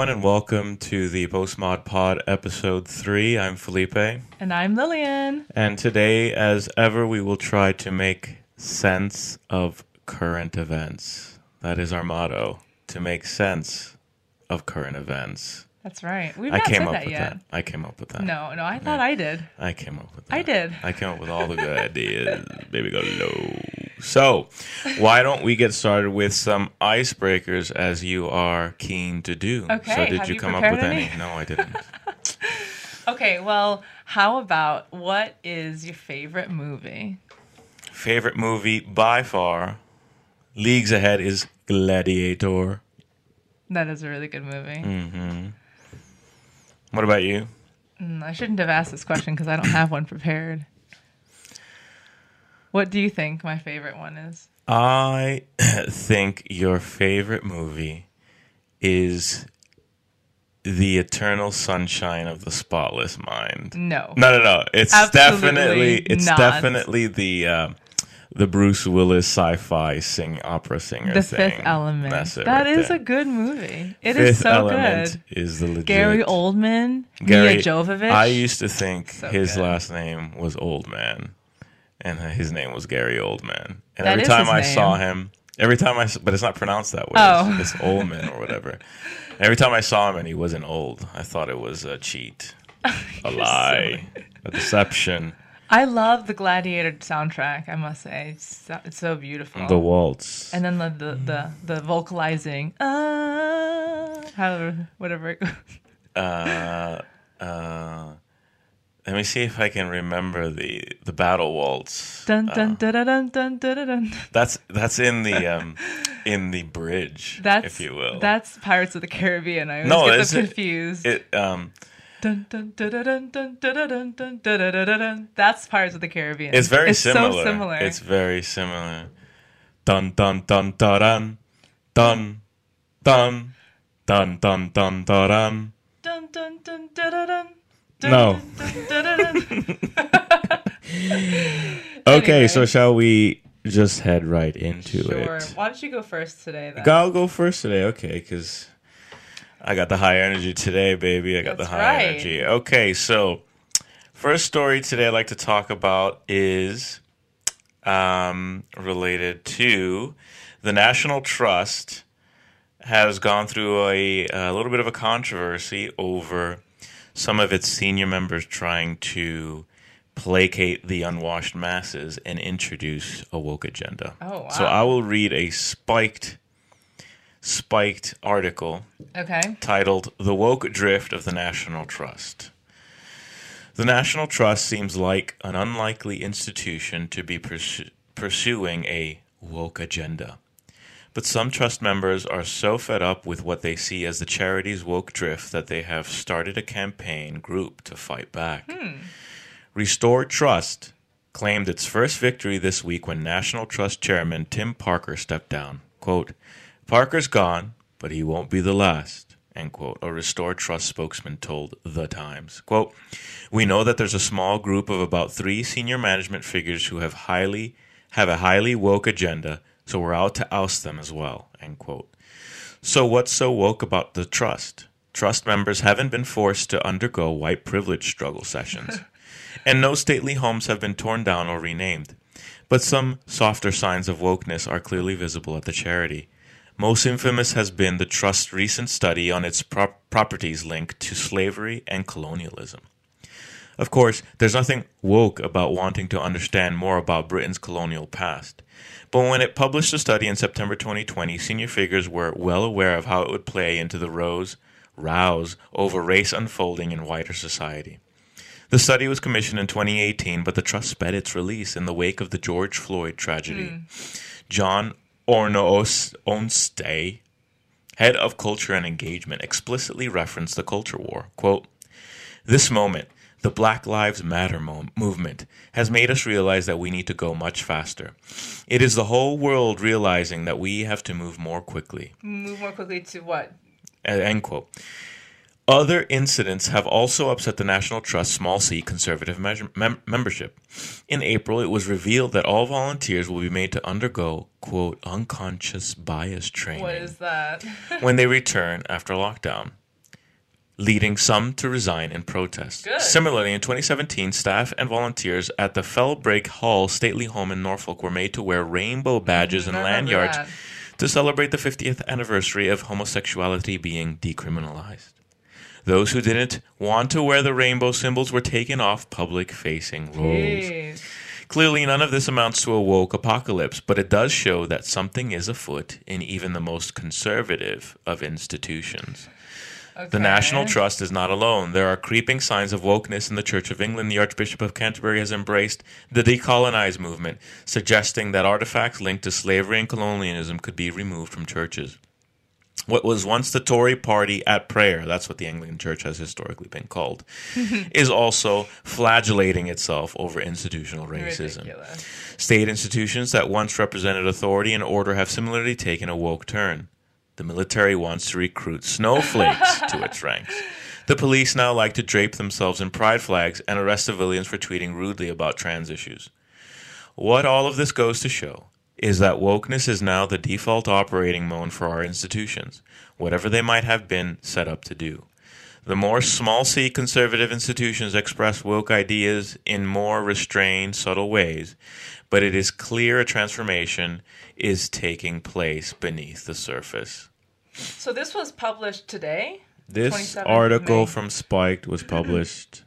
Everyone, and welcome to the Postmod Pod episode three. I'm Felipe, And I'm Lillian. and today, as ever, we will try to make sense of current events. That is our motto: to make sense of current events. That's right. We've I not came said up that with yet. that. I came up with that. No, no, I thought I did. I came up with that. I did. I came up with all the good ideas. Baby go low. So, why don't we get started with some icebreakers as you are keen to do? Okay, So, did you you come up with any? any? No, I didn't. Okay, well, how about what is your favorite movie? Favorite movie by far, leagues ahead, is Gladiator. That is a really good movie. Mm-hmm. What about you? Mm, I shouldn't have asked this question because I don't have one prepared. What do you think my favorite one is? I think your favorite movie is The Eternal Sunshine of the Spotless Mind. No. No, no, no. It's Absolutely definitely it's not. definitely the uh, the Bruce Willis sci-fi sing opera singer. The thing. Fifth Element. That's it That right is a good movie. It Fifth is so Element good. is the legit. Gary Oldman, Gary- Milla Jovovich. I used to think So his good. last name was Oldman, and his name was Gary Oldman. And That every time I name. saw him, every time I, but it's not pronounced that way. Oh. It's, it's Oldman or whatever. Every time I saw him and he wasn't old, I thought it was a cheat, a lie, a deception. I love the Gladiator soundtrack. I must say, it's so, it's so beautiful. The waltz. and then the the the, the vocalizing, uh, however, whatever. It goes. uh, uh, let me see if I can remember the the battle waltz. Dun dun Uh, dun dun dun dun dun dun. that's that's in the um, in the bridge, That's if you will. That's Pirates of the Caribbean. I always No, get them it- confused. it um that's Pirates of the Caribbean. It's very it's similar. So similar. It's very similar. Dun dun dun dun dun dun dun dun dun dun dun dun dun dun dun. No. okay, so shall we just head right into sure. it? Why don't you go first today? Then? I'll go first today, okay? Because I got the high energy today, baby. I got That's the high right. energy. Okay, so first story today I'd like to talk about is um, related to the National Trust has gone through a, a little bit of a controversy over some of its senior members trying to placate the unwashed masses and introduce a woke agenda. Oh, wow. So I will read a spiked spiked article Okay. titled The Woke Drift of the National Trust. The National Trust seems like an unlikely institution to be pursu- pursuing a woke agenda. But some trust members are so fed up with what they see as the charity's woke drift that they have started a campaign group to fight back. Hmm. Restore Trust claimed its first victory this week when National Trust Chairman Tim Parker stepped down. Quote, Parker's gone, but he won't be the last. End quote. A Restore Trust spokesman told The Times. Quote, We know that there's a small group of about three senior management figures who have highly have a highly woke agenda, so we're out to oust them as well. End quote. So what's so woke about the trust? Trust members haven't been forced to undergo white privilege struggle sessions. and no stately homes have been torn down or renamed. But some softer signs of wokeness are clearly visible at the charity. Most infamous has been the Trust's recent study on its prop- properties linked to slavery and colonialism. Of course, there's nothing woke about wanting to understand more about Britain's colonial past. But when it published the study in September 2020, senior figures were well aware of how it would play into the rose, rows over race unfolding in wider society. The study was commissioned in 2018, but the trust sped its release in the wake of the George Floyd tragedy. Hmm. John Ornos Onstay, head of culture and engagement, explicitly referenced the culture war. Quote, This moment, the Black Lives Matter mo- movement, has made us realize that we need to go much faster. It is the whole world realizing that we have to move more quickly. Move more quickly to what? End quote. Other incidents have also upset the National Trust small c conservative measure, mem- membership. In April, it was revealed that all volunteers will be made to undergo, quote, unconscious bias training What is that? when they return after lockdown, leading some to resign in protest. Good. Similarly, in 2017, staff and volunteers at the Felbrigg Hall stately home in Norfolk were made to wear rainbow badges and lanyards that. to celebrate the 50th anniversary of homosexuality being decriminalized. Those who didn't want to wear the rainbow symbols were taken off public facing roles. Jeez. Clearly, none of this amounts to a woke apocalypse, but it does show that something is afoot in even the most conservative of institutions. The National Trust is not alone. There are creeping signs of wokeness in the Church of England. The Archbishop of Canterbury has embraced the decolonize movement, suggesting that artifacts linked to slavery and colonialism could be removed from churches. What was once the Tory party at prayer, that's what the Anglican Church has historically been called, is also flagellating itself over institutional racism. Ridiculous. State institutions that once represented authority and order have similarly taken a woke turn. The military wants to recruit snowflakes to its ranks. The police now like to drape themselves in pride flags and arrest civilians for tweeting rudely about trans issues. What all of this goes to show is that wokeness is now the default operating mode for our institutions, whatever they might have been set up to do. The more small c conservative institutions express woke ideas in more restrained, subtle ways, but it is clear a transformation is taking place beneath the surface. So this was published today? This article from Spiked was published.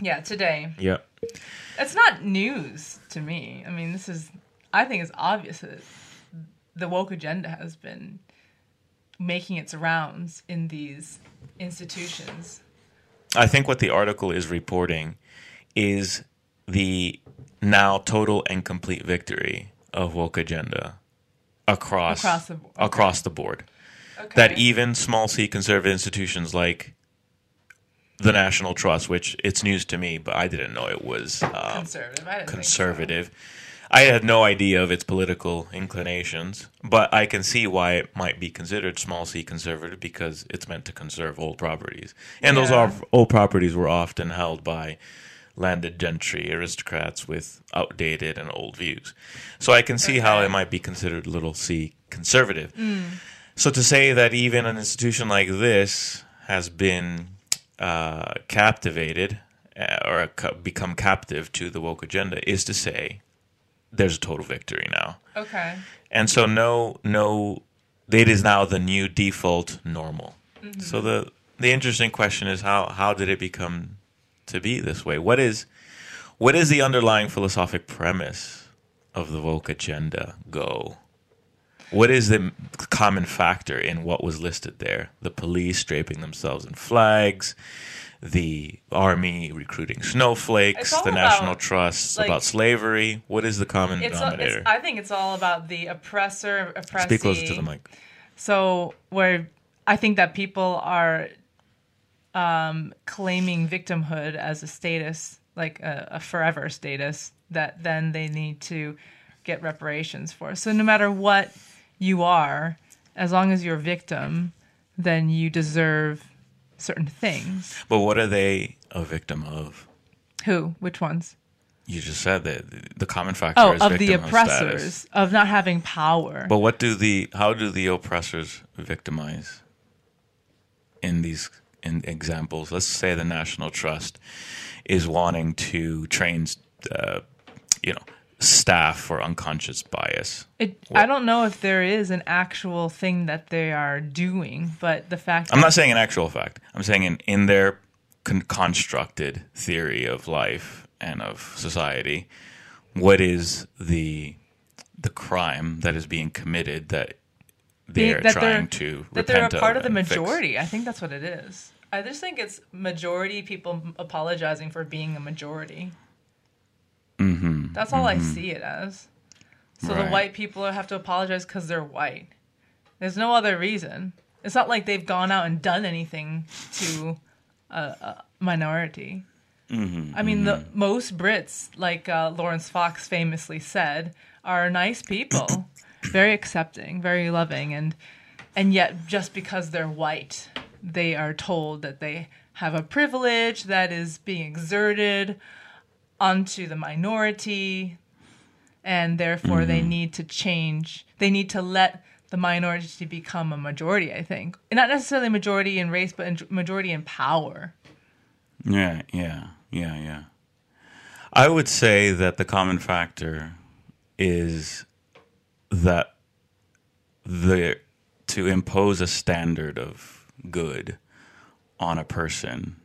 Yeah, today. yep. It's not news to me. I mean, this is, I think it's obvious that the woke agenda has been making its rounds in these institutions. I think what the article is reporting is the now total and complete victory of woke agenda across Across the- okay. across the board. Okay. That even small c conservative institutions like the National Trust, which it's news to me, but I didn't know it was um, conservative. Think so. I had no idea of its political inclinations, but I can see why it might be considered small c conservative because it's meant to conserve old properties. And those Yeah. are, old properties were often held by landed gentry, aristocrats with outdated and old views. So I can see how it might be considered little c conservative. So to say that even an institution like this has been uh, captivated uh, or become captive to the woke agenda is to say there's a total victory now. Okay. And so no no it is now the new default normal. Mm-hmm. So the the interesting question is how how did it become to be this way? What is what is the underlying philosophic premise of the woke agenda go? What is the common factor in what was listed there? The police draping themselves in flags, the army recruiting snowflakes, the about, National Trust like- about slavery. What is the common It's, denominator? it's I think it's all about the oppressor oppressee. Speak closer to the mic. So where I think that people are um, claiming victimhood as a status, like a, a forever status, that then they need to get reparations for. So no matter what you are, as long as you're a victim, then you deserve certain things. But what are they a victim of? Who? Which ones? You just said that the common factor Oh, is of the oppressors, status. of not having power. But what do the how do the oppressors victimize in these in examples? Let's say the National Trust is wanting to train, uh, you know, staff for unconscious bias. It, I don't know if there is an actual thing that they are doing, but the fact I'm not saying an actual fact. I'm saying in in their con- constructed theory of life and of society, what is the the crime that is being committed that they are that trying to that they're a part of the and fix? majority. I think that's what it is. I just think it's majority people apologizing for being a majority. Mm-hmm, that's all I see it as. So Right. the white people have to apologize because they're white. There's no other reason. It's not like they've gone out and done anything to a, a minority. Mm-hmm, I mean, the most Brits, like uh, Laurence Fox famously said, are nice people, very accepting, very loving, and and yet just because they're white, they are told that they have a privilege that is being exerted onto the minority and therefore they mm-hmm. need to change they need to let the minority become a majority i think not necessarily majority in race but in majority in power Yeah, yeah, yeah, yeah. I would say that the common factor is that the to impose a standard of good on a person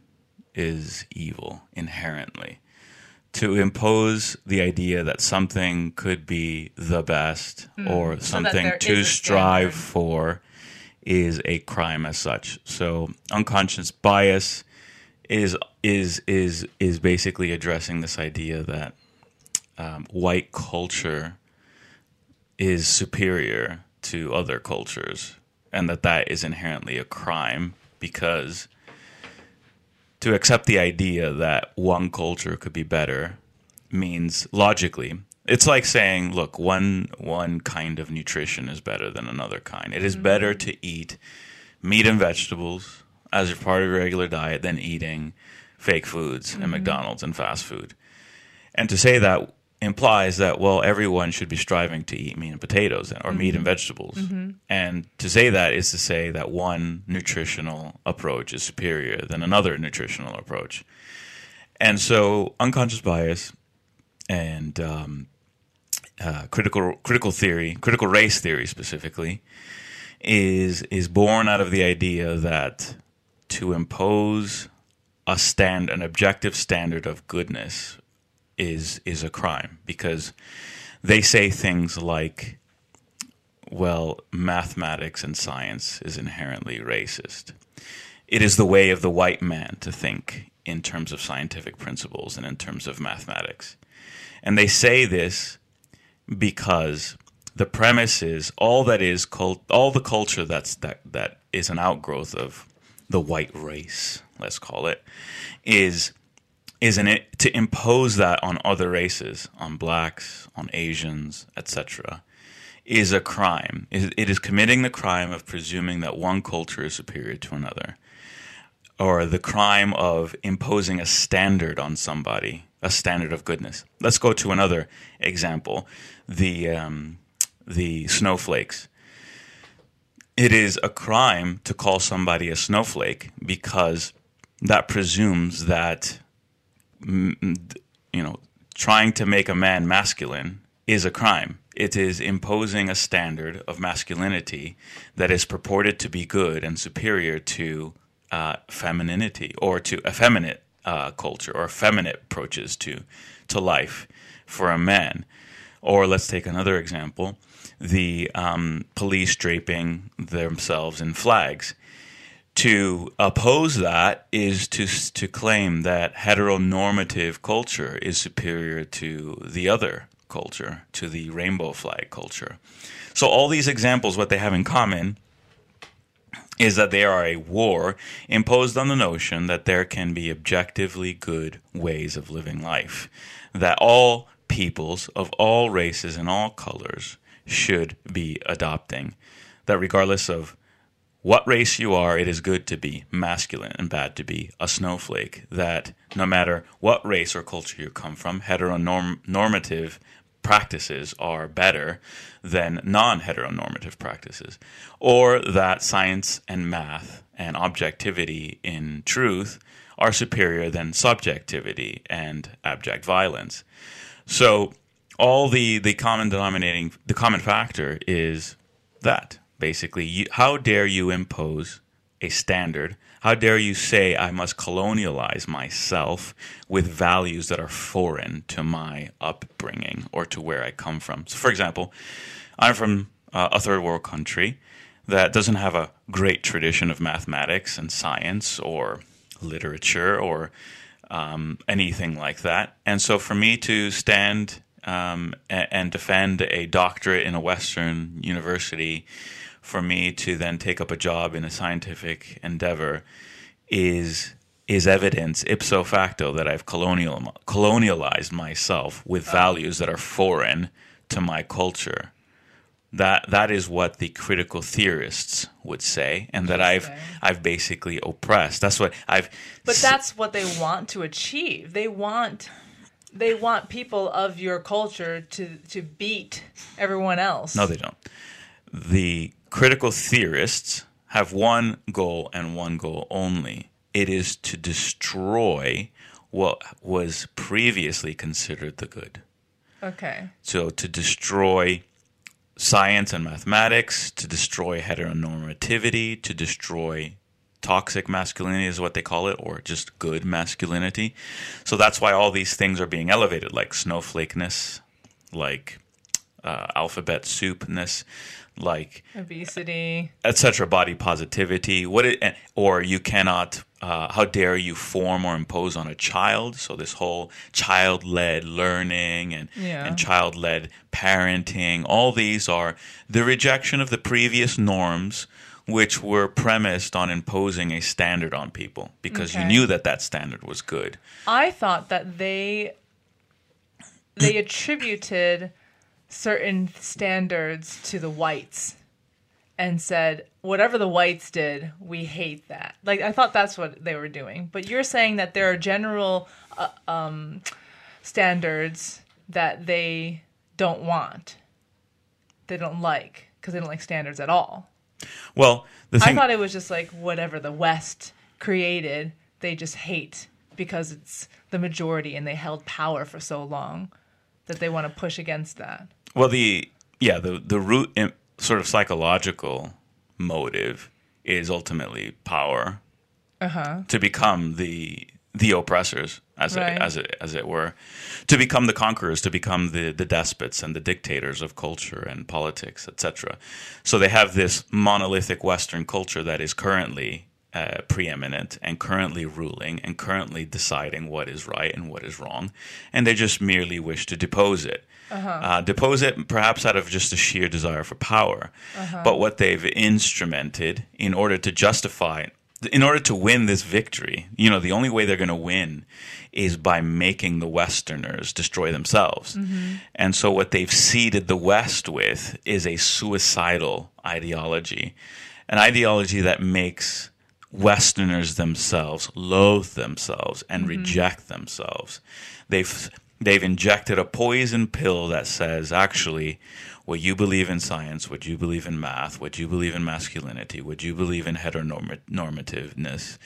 is evil inherently. To impose the idea that something could be the best or something there to strive for is a crime as such. So unconscious bias is is is is basically addressing this idea that um, white culture is superior to other cultures, and that that is inherently a crime because to accept the idea that one culture could be better means logically it's like saying look one one kind of nutrition is better than another kind. It is better mm-hmm. to eat meat and vegetables as a part of your regular diet than eating fake foods and mm-hmm. mcdonald's and fast food. And to say that implies that well everyone should be striving to eat meat and potatoes or meat and vegetables. And to say that is to say that one nutritional approach is superior than another nutritional approach. And so unconscious bias and um, uh, critical critical theory critical race theory specifically is is born out of the idea that to impose a stand an objective standard of goodness is is a crime because they say things like well mathematics and science is inherently racist. It is the way of the white man to think in terms of scientific principles and in terms of mathematics. And they say this because the premise is all that is cult, all the culture that's that that is an outgrowth of the white race, let's call it, is is an it to impose that on other races, on blacks, on Asians, etc., is a crime. It is committing the crime of presuming that one culture is superior to another, or the crime of imposing a standard on somebody, a standard of goodness. Let's go to another example: the um, the snowflakes. It is a crime to call somebody a snowflake because that presumes that you know trying to make a man masculine is a crime. It is imposing a standard of masculinity that is purported to be good and superior to uh, femininity or to effeminate uh, culture or effeminate approaches to to life for a man. Or let's take another example: the um, police draping themselves in flags. To oppose that is to to claim that heteronormative culture is superior to the other culture, to the rainbow flag culture. So all these examples, what they have in common is that they are a war imposed on the notion that there can be objectively good ways of living life, that all peoples of all races and all colors should be adopting, that regardless of what race you are, it is good to be masculine and bad to be a snowflake. That no matter what race or culture you come from, heteronormative practices are better than non heteronormative practices. Or that science and math and objectivity in truth are superior than subjectivity and abject violence. So all the, the common denominating the common factor is that basically you, how dare you impose a standard? How dare you say i must colonialize myself with values that are foreign to my upbringing or to where i come from? So for example i'm from uh, a third world country that doesn't have a great tradition of mathematics and science or literature or um, anything like that. And so for me to stand um, and defend a doctorate in a Western university, for me to then take up a job in a scientific endeavor, is is evidence ipso facto that I've colonial colonialized myself with oh. values that are foreign to my culture. That that is what the critical theorists would say, and that I've I've basically oppressed. That's what I've. But that's what they want to achieve. They want they want people of your culture to to beat everyone else. No, they don't. The critical theorists have one goal and one goal only. It is to destroy what was previously considered the good. Okay. So to destroy science and mathematics, to destroy heteronormativity, to destroy toxic masculinity is what they call it, or just good masculinity. So that's why all these things are being elevated, like snowflakeness, like uh, alphabet soupness, like Obesity. etc. Body positivity. What it, or you cannot. Uh, how dare you form or impose on a child? So this whole child-led learning and Yeah. and child-led parenting. All these are the rejection of the previous norms, which were premised on imposing a standard on people because you knew that that standard was good. I thought that they they attributed certain standards to the whites and said whatever the whites did, we hate that. Like I thought that's what they were doing. But you're saying that there are general uh, um, standards that they don't want. They don't like because they don't like standards at all. Well, the I thought it was just like whatever the West created, they just hate because it's the majority and they held power for so long that they want to push against that. Well, the yeah, the the root sort of psychological motive is ultimately power to become the the oppressors, as Right. it, as it as it were, to become the conquerors, to become the the despots and the dictators of culture and politics, etc. So they have this monolithic Western culture that is currently. Uh, preeminent and currently ruling and currently deciding what is right and what is wrong, and they just merely wish to depose it Uh-huh. uh, depose it perhaps out of just a sheer desire for power. Uh-huh. But what they've instrumented in order to justify, in order to win this victory, you know, the only way they're going to win is by making the Westerners destroy themselves. Mm-hmm. And so what they've seeded the West with is a suicidal ideology, an ideology that makes Westerners themselves loathe themselves and mm-hmm. reject themselves. They've they've injected a poison pill that says actually what you believe in science, what you believe in math, what you believe in masculinity, what you believe in heteronormativeness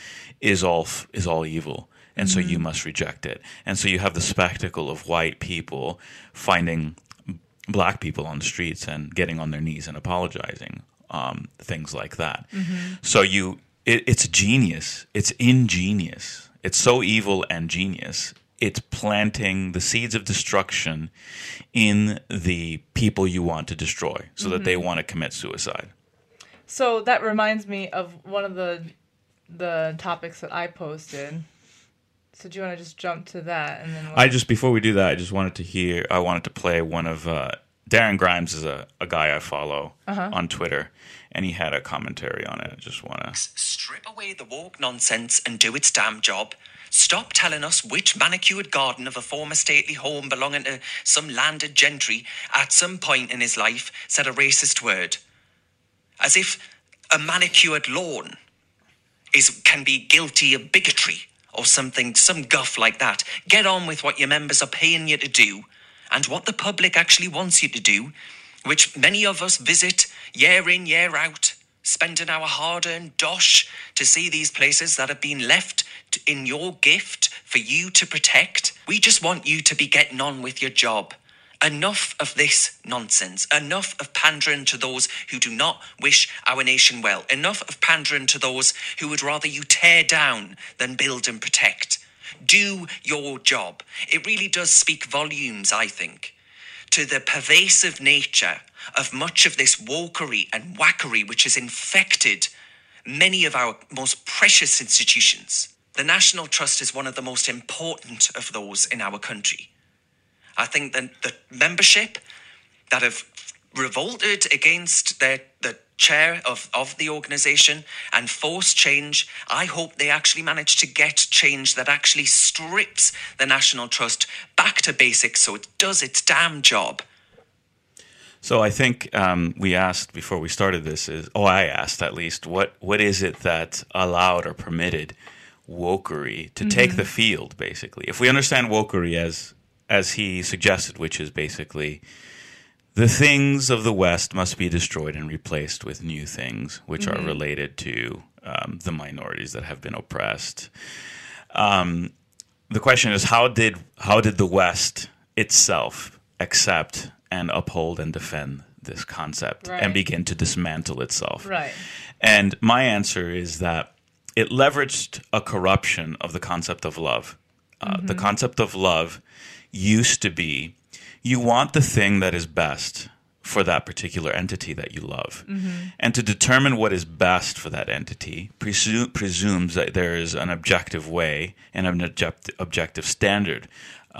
is all f- is all evil. And so you must reject it. And so you have the spectacle of white people finding black people on the streets and getting on their knees and apologizing, um, things like that. So you, it, it's genius. It's ingenious. It's so evil and genius. It's planting the seeds of destruction in the people you want to destroy, so that they want to commit suicide. So that reminds me of one of the the topics that I posted. So do you want to just jump to that and then we'll- I just before we do that, I just wanted to hear. I wanted to play one of uh, Darren Grimes is a, a guy I follow on Twitter, and he had a commentary on it. I just want to. Strip away the woke nonsense and do its damn job. Stop telling us which manicured garden of a former stately home belonging to some landed gentry at some point in his life said a racist word. As if a manicured lawn is can be guilty of bigotry or something, some guff like that. Get on with what your members are paying you to do and what the public actually wants you to do, which many of us visit year in, year out, spending our hard earned dosh to see these places that have been left in your gift for you to protect. We just want you to be getting on with your job. Enough of this nonsense. Enough of pandering to those who do not wish our nation well. Enough of pandering to those who would rather you tear down than build and protect. Do your job. It really does speak volumes, I think, to the pervasive nature of much of this wokery and whackery which has infected many of our most precious institutions. The National Trust is one of the most important of those in our country. I think that the membership that have revolted against the, the chair of, of the organization and forced change, I hope they actually manage to get change that actually strips the National Trust back to basics so it does its damn job. So I think um, we asked before we started this is oh I asked at least what what is it that allowed or permitted wokery to take the field basically if we understand wokery as as he suggested which is basically the things of the West must be destroyed and replaced with new things which are related to um, the minorities that have been oppressed. Um, the question is how did how did the West itself accept and uphold and defend this concept Right. and begin to dismantle itself? Right. And my answer is that it leveraged a corruption of the concept of love. Uh, The concept of love used to be you want the thing that is best for that particular entity that you love. And to determine what is best for that entity presu- presumes that there is an objective way and an object- objective standard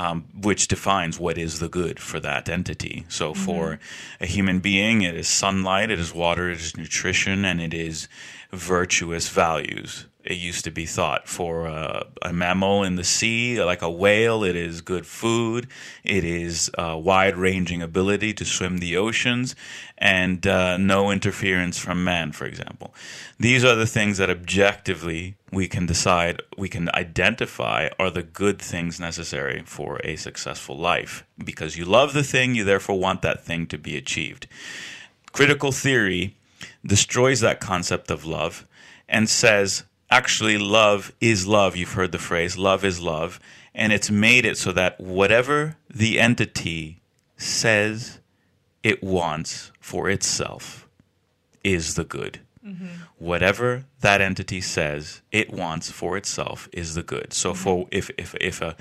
um, which defines what is the good for that entity. So for a human being, it is sunlight, it is water, it is nutrition, and it is virtuous values. It used to be thought for a mammal in the sea, like a whale, it is good food, it is wide ranging ability to swim the oceans, and uh, no interference from man, for example. These are the things that objectively we can decide, we can identify are the good things necessary for a successful life. Because you love the thing, you therefore want that thing to be achieved. Critical theory destroys that concept of love and says, actually, love is love. You've heard the phrase, love is love. And it's made it so that whatever the entity says it wants for itself is the good. Mm-hmm. Whatever that entity says it wants for itself is the good. So for if, if if a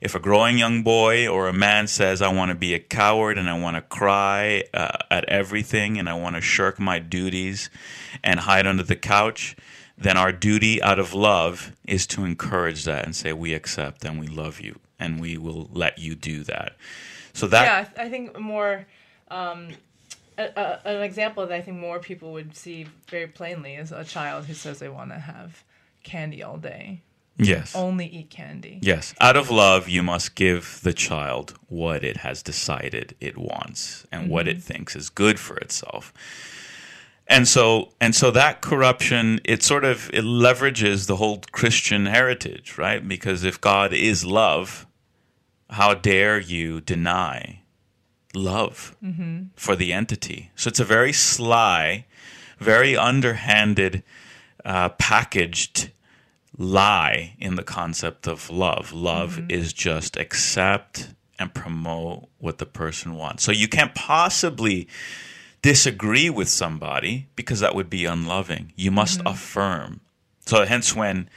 if a growing young boy or a man says I want to be a coward and I want to cry uh, at everything and I want to shirk my duties and hide under the couch, then our duty out of love is to encourage that and say we accept and we love you and we will let you do that. So that yeah, I I think more um, a, a, an example that I think more people would see very plainly is a child who says they want to have candy all day, yes. only eat candy. Yes. Out of love, you must give the child what it has decided it wants and what it mm-hmm. thinks is good for itself. And so and so that corruption it sort of it leverages the whole Christian heritage, right? Because if God is love, how dare you deny love mm-hmm. for the entity? So it's a very sly, very underhanded, uh, packaged lie in the concept of love. Love mm-hmm. is just accept and promote what the person wants. So you can't possibly disagree with somebody because that would be unloving. You must mm-hmm. affirm. So hence when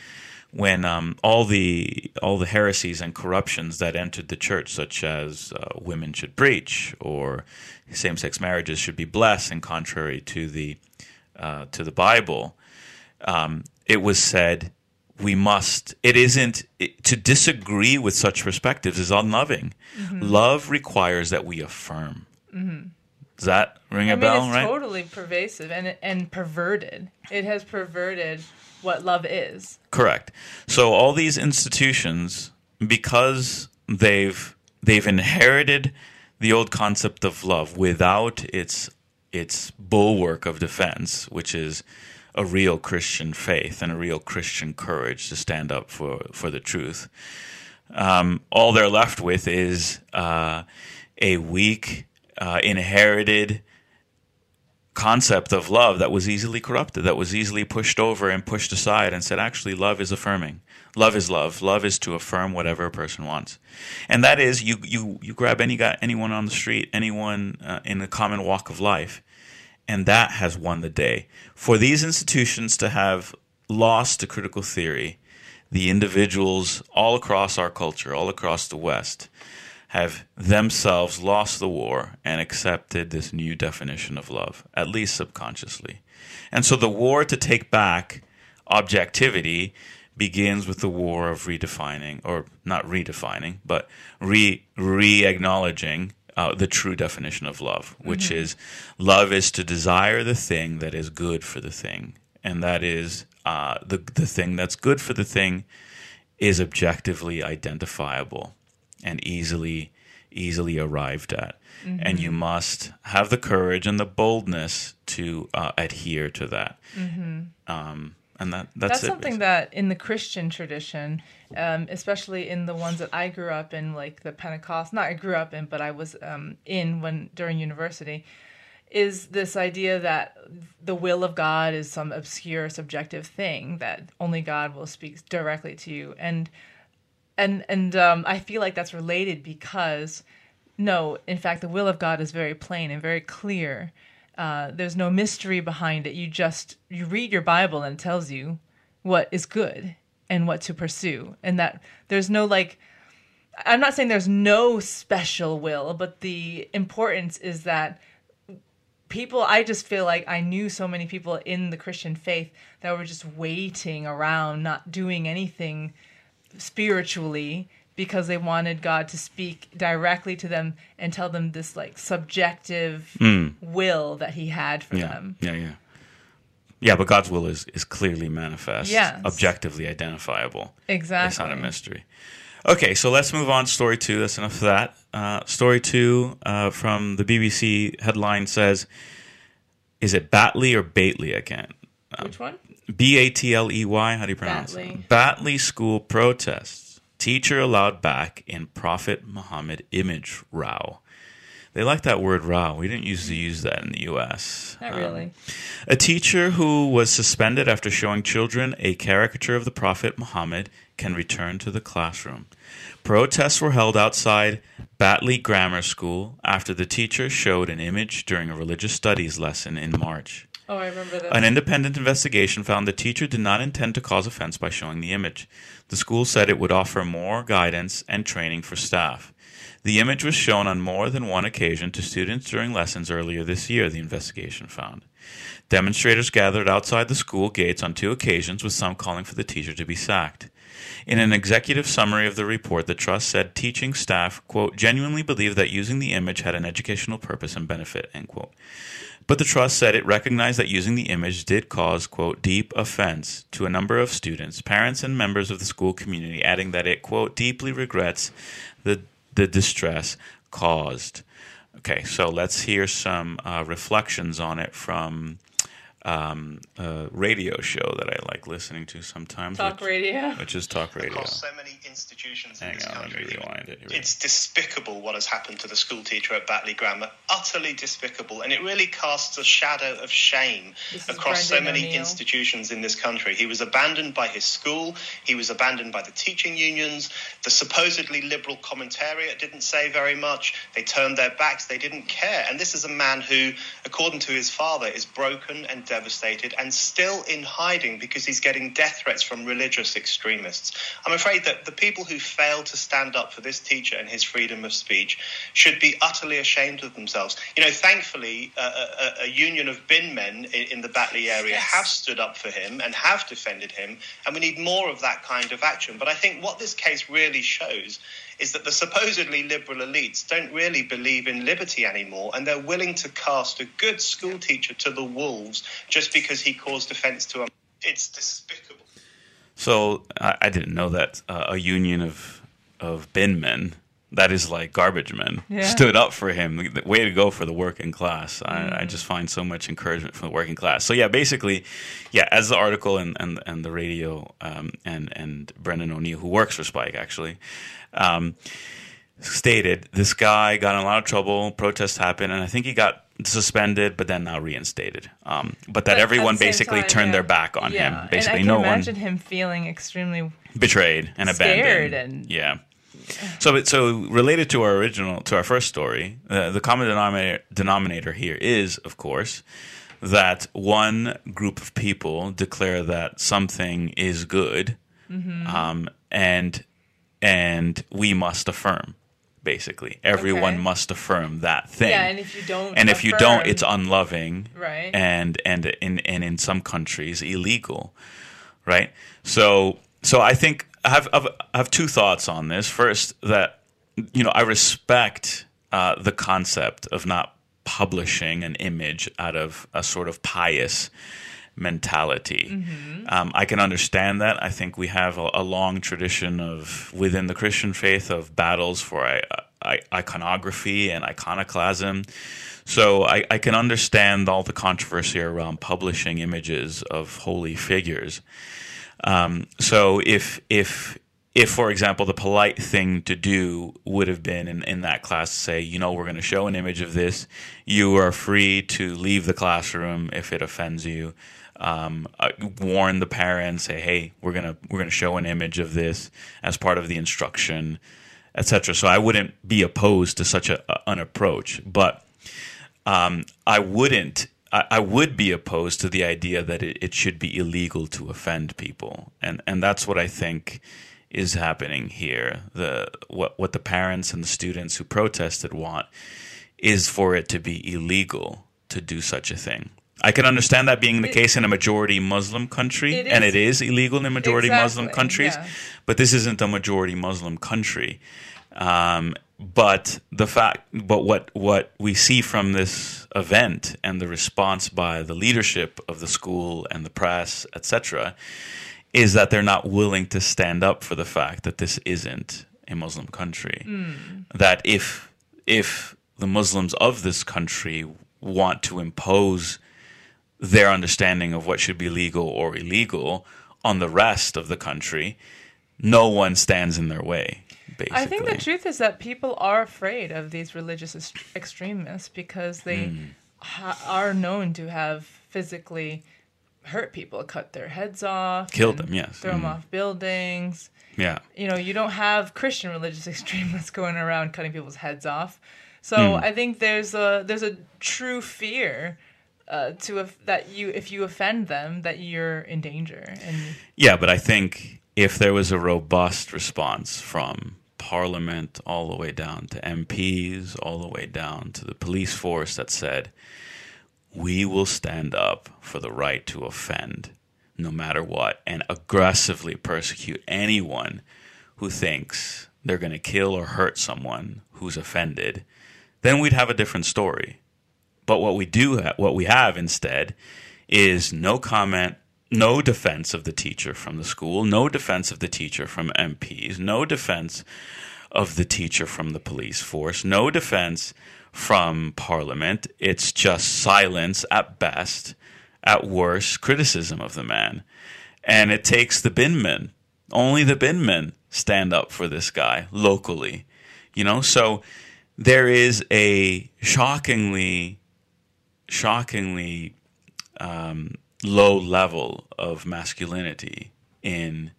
when um, all the all the heresies and corruptions that entered the church, such as uh, women should preach or same-sex marriages should be blessed, and contrary to the uh, to the Bible, um, it was said we must. It isn't it, to disagree with such perspectives is unloving. Love requires that we affirm. Does that ring a I mean, bell? it's right? totally pervasive and and perverted. It has perverted what love is. Correct. So all these institutions, because they've they've inherited the old concept of love without its its bulwark of defense, which is a real Christian faith and a real Christian courage to stand up for for the truth. Um, all they're left with is uh, a weak, uh, inherited concept of love that was easily corrupted, that was easily pushed over and pushed aside, and said, actually, love is affirming. Love is love. Love is to affirm whatever a person wants, and that is you you you grab any guy, anyone on the street, anyone uh, in a common walk of life, and that has won the day. For these institutions to have lost to critical theory, the individuals all across our culture, all across the West, have themselves lost the war and accepted this new definition of love, at least subconsciously. And so the war to take back objectivity begins with the war of redefining, or not redefining, but re acknowledging uh, the true definition of love, which is love is to desire the thing that is good for the thing, and that is uh, the the thing that's good for the thing is objectively identifiable and easily easily arrived at. And you must have the courage and the boldness to uh, adhere to that. Um, and that that's, That's it, something that in the Christian tradition, um, especially in the ones that I grew up in, like the Pentecost, not I grew up in, but I was um, in when during university, is this idea that the will of God is some obscure subjective thing that only God will speak directly to you, and and and um, I feel like that's related because no, in fact, the will of God is very plain and very clear. Uh, there's no mystery behind it. You just you read your Bible and it tells you what is good and what to pursue, and that there's no like. I'm not saying there's no special will, but the importance is that people i just feel like i knew so many people in the christian faith that were just waiting around not doing anything spiritually because they wanted god to speak directly to them and tell them this like subjective will that he had for. Yeah, them yeah, yeah. Yeah, but God's will is, is clearly manifest, Yes. objectively identifiable. Exactly. It's not a mystery. Okay, so let's move on to story two. That's enough of that. Uh, story two uh, from the BBC headline says, "Is it Batley or Bately? I can't. Which one B A T L E Y. How do you pronounce Batley. it? Batley school protests. Teacher allowed back in Prophet Muhammad image row. They like that word row. We didn't used to use that in the U.S. not Um, really a teacher who was suspended after showing children a caricature of the Prophet Muhammad can return to the classroom. Protests were held outside Batley Grammar School after the teacher showed an image during a religious studies lesson in March. Oh i remember that An independent investigation found the teacher did not intend to cause offense by showing the image. The school said it would offer more guidance and training for staff. The image was shown on more than one occasion to students during lessons earlier this year, the investigation found. Demonstrators gathered outside the school gates on two occasions, with some calling for the teacher to be sacked. In an executive summary of the report, the trust said teaching staff, quote, genuinely believed that using the image had an educational purpose and benefit, end quote. But the trust said it recognized that using the image did cause, quote, deep offense to a number of students, parents, and members of the school community, adding that it, quote, deeply regrets the, the distress caused. Okay, so let's hear some uh, reflections on it from um, a radio show that I like listening to sometimes. talk which, radio Which is Talk Radio. across so many institutions in Hang this on, let country. me rewind it. Here we It's despicable what has happened to the school teacher at Batley Grammar. Utterly despicable. And it really casts a shadow of shame This across so many O'Neill. institutions in this country. He was abandoned by his school. He was abandoned by the teaching unions. The supposedly liberal commentariat didn't say very much. They turned their backs. They didn't care. And this is a man who, according to his father, is broken and devastated and still in hiding because he's getting death threats from religious extremists. I'm afraid that the people who fail to stand up for this teacher and his freedom of speech should be utterly ashamed of themselves. You know, thankfully, uh, a, a, union of bin men in, in the Batley area Yes. have stood up for him and have defended him, and we need more of that kind of action. But I think what this case really shows is that the supposedly liberal elites don't really believe in liberty anymore, and they're willing to cast a good school teacher to the wolves just because he caused offence to them. It's despicable. So I, I didn't know that uh, a union of of bin men, that is like garbage men, Yeah. stood up for him. The way to go for the working class. I, I just find so much encouragement from the working class. So yeah, basically, yeah, as the article and and, and the radio um, and and Brendan O'Neill, who works for Spike, actually. Um, stated this guy got in a lot of trouble protests happened and i think he got suspended but then now reinstated um, but that But everyone basically time, turned yeah. their back on yeah. him basically and I no can one imagine him feeling extremely betrayed and Scared abandoned. and- yeah. So, so related to our original, to our first story, uh, the common denominator, denominator here is, of course, that one group of people declare that something is good, Mm-hmm. um, and and we must affirm. Basically, everyone Okay. must affirm that thing. yeah and if you don't and if you don't, it's unloving, Right. And and in and in some countries illegal, right? So so I think I have I've, two thoughts on this. First, that you know I respect uh, the concept of not publishing an image out of a sort of pious mentality. Mm-hmm. Um, I can understand that. I think we have a, a long tradition of within the Christian faith of battles for i- I- iconography and iconoclasm. So I, I can understand all the controversy around publishing images of holy figures. Um, so if if if, for example, the polite thing to do would have been in, in that class to say, you know, we're going to show an image of this. You are free to leave the classroom if it offends you. Um, uh, warn the parents, say, hey, we're gonna we're gonna show an image of this as part of the instruction, etc. So I wouldn't be opposed to such a, an approach, but um, I wouldn't. I, I would be opposed to the idea that it, it should be illegal to offend people, and and that's what I think is happening here. The what what the parents and the students who protested want is for it to be illegal to do such a thing. I can understand that being the It- case in a majority Muslim country, It and it is illegal in majority Muslim countries. yeah. But this isn't a majority Muslim country. Um, but the fact, but what what we see from this event and the response by the leadership of the school and the press, etc., is that they're not willing to stand up for the fact that this isn't a Muslim country. Hmm. That if if the Muslims of this country want to impose their understanding of what should be legal or illegal on the rest of the country, no one stands in their way. Basically, I think the truth is that people are afraid of these religious est- extremists because they Hmm. ha- are known to have physically hurt people, cut their heads off, Killed them, yes. throw them Mhm. off buildings. Yeah, You know, you don't have Christian religious extremists going around cutting people's heads off. So Hmm. I think there's a there's a true fear uh, to if, that you if you offend them that you're in danger and yeah, but I think if there was a robust response from Parliament all the way down to MPs, all the way down to the police force that said, "We will stand up for the right to offend, no matter what, and aggressively persecute anyone who thinks they're going to kill or hurt someone who's offended," then we'd have a different story. But what we do, ha- what we have instead, is no comment, no defense of the teacher from the school, no defense of the teacher from MPs, no defense of the teacher from the police force, no defense from Parliament. It's just silence at best, at worst, criticism of the man. And it takes the binmen. Only the binmen stand up for this guy locally. You know, so there is a shockingly shockingly um, low level of masculinity in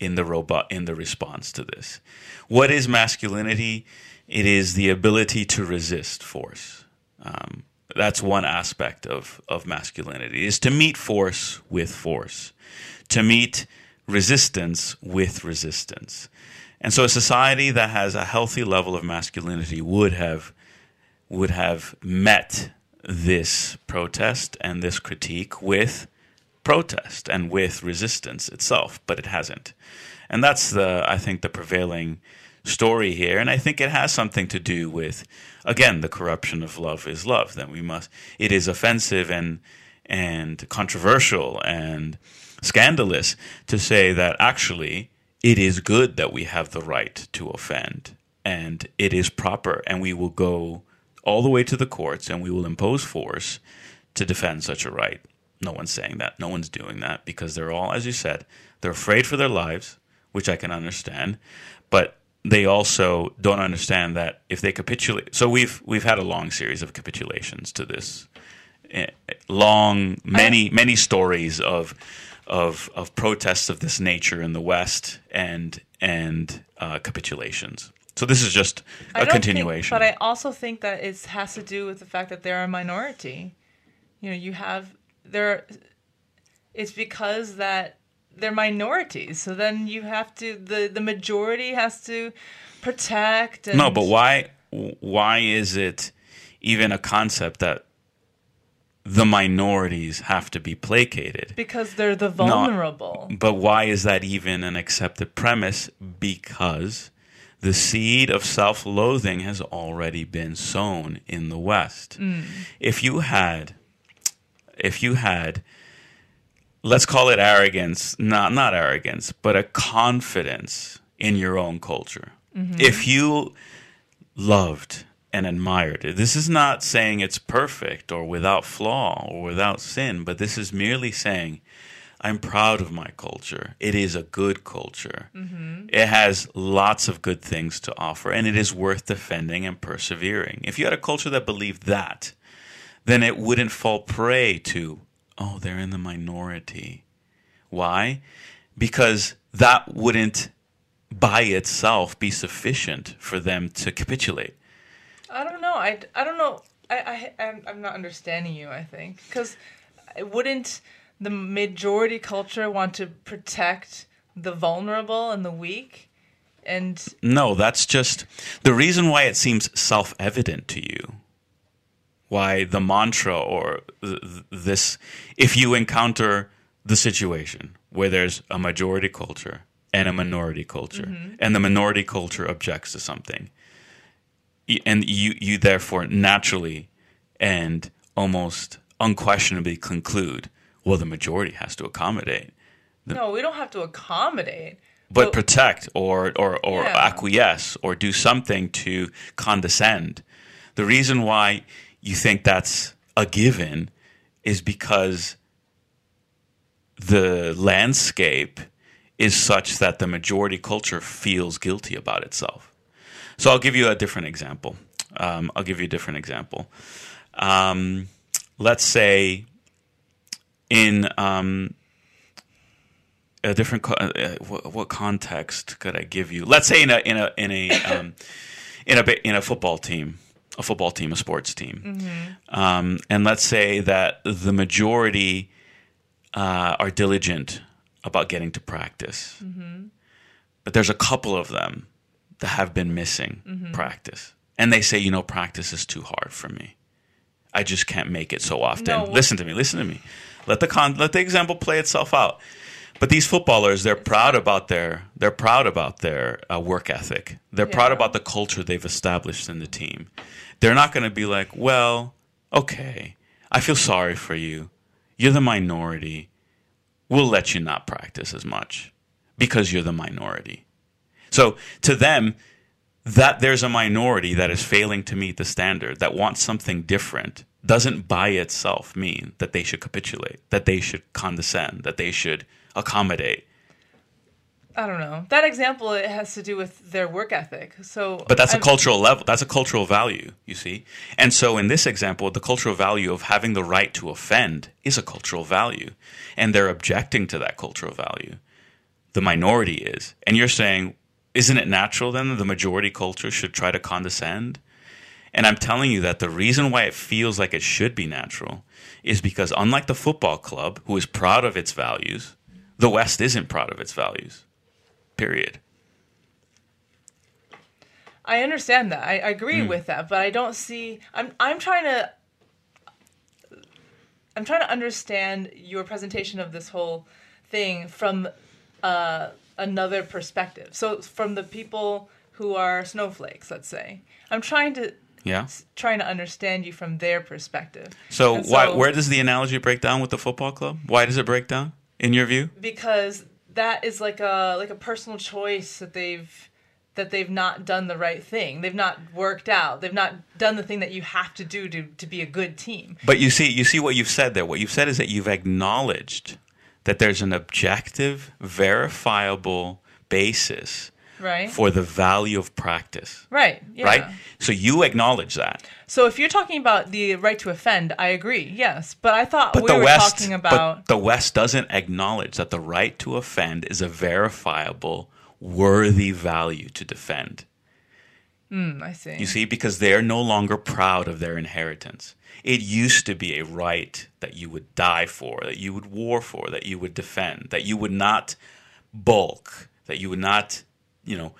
in the robot in the response to this. What is masculinity? It is the ability to resist force. Um, that's one aspect of of masculinity is to meet force with force, to meet resistance with resistance. And so a society that has a healthy level of masculinity would have would have met this protest and this critique with protest and with resistance itself, but it hasn't. And that's the I think the prevailing story here and I think it has something to do with again the corruption of love is love that we must it is offensive and and controversial and scandalous to say that actually it is good that we have the right to offend and it is proper and we will go all the way to the courts and we will impose force to defend such a right. No one's saying that. No one's doing that because they're all, as you said, they're afraid for their lives, which I can understand, but they also don't understand that if they capitulate. So we've we've had a long series of capitulations to this, eh, long many many stories of of of protests of this nature in the West and and uh, capitulations. So this is just a don't think- continuation. but I also think that it has to do with the fact that they're a minority. You know, you have there. It's because that they're minorities. So then you have to the the majority has to protect. And No, but why? Why is it even a concept that the minorities have to be placated? Because they're the vulnerable. But why is that even an accepted premise? Because the seed of self-loathing has already been sown in the West. Mm. If you had, if you had, let's call it arrogance, not not arrogance, but a confidence in your own culture. Mm-hmm. If you loved and admired. it This is not saying it's perfect or without flaw or without sin, but this is merely saying, I'm proud of my culture. It is a good culture. Mm-hmm. It has lots of good things to offer, and it is worth defending and persevering. If you had a culture that believed that, then it wouldn't fall prey to, oh, they're in the minority. Why? Because that wouldn't by itself be sufficient for them to capitulate. I don't know. I, I don't know. I, I, I'm, I'm not understanding you, I think. Because wouldn't the majority culture want to protect the vulnerable and the weak? And No, that's just the reason why it seems self evident to you. Why the mantra or th- th- this, if you encounter the situation where there's a majority culture and a minority culture, mm-hmm. and the minority culture objects to something, and you, you therefore naturally and almost unquestionably conclude, well, the majority has to accommodate no, we don't have to accommodate. but But- protect or or, or Yeah. acquiesce or do something to condescend. The reason why you think that's a given is because the landscape is such that the majority culture feels guilty about itself. So I'll give you a different example. Um, I'll give you a different example. Um, let's say in um, a different co- uh, what, what context could I give you? Let's say in a in a in a um, in a in a football team, a football team, a sports team, um, and let's say that the majority uh, are diligent about getting to practice, but there's a couple of them that have been missing practice, and they say, you know, practice is too hard for me. I just can't make it so often. No, listen to me. Listen to me. Let the con- let the example play itself out. But these footballers, they're proud about their they're proud about their uh, work ethic. They're proud about the culture they've established in the team. They're not going to be like, well, okay, I feel sorry for you. You're the minority. We'll let you not practice as much because you're the minority. So to them, that there's a minority that is failing to meet the standard, that wants something different, doesn't by itself mean that they should capitulate, that they should condescend, that they should accommodate. I don't know. That example it has to do with their work ethic. So, But that's a I'm- cultural level. That's a cultural value, you see. And so in this example, the cultural value of having the right to offend is a cultural value. And they're objecting to that cultural value. The minority is. And you're saying, isn't it natural then that the majority culture should try to condescend? And I'm telling you that the reason why it feels like it should be natural is because unlike the football club, who is proud of its values, the West isn't proud of its values. Period. I understand that. I, I agree with that, but I don't see. I'm I'm trying to. I'm trying to understand your presentation of this whole thing from uh, another perspective. So from the people who are snowflakes, let's say, I'm trying to Yeah. trying to understand you from their perspective. So, And why, so- where does the analogy break down with the football club? Why does it break down in your view? because that is like a like a personal choice that they've that they've not done the right thing. They've not worked out. They've not done the thing that you have to do to to be a good team. But you see, you see what you've said there. What you've said is that you've acknowledged that there's an objective, verifiable basis Right? for the value of practice. right. Yeah. Right? So you acknowledge that. So if you're talking about the right to offend, I agree. Yes, but I thought But we the were West talking but about the West doesn't acknowledge that the right to offend is a verifiable, worthy value to defend. Hmm, I see. You see, because they're no longer proud of their inheritance. It used to be a right that you would die for, that you would war for, that you would defend, that you would not bulk, that you would not, you know,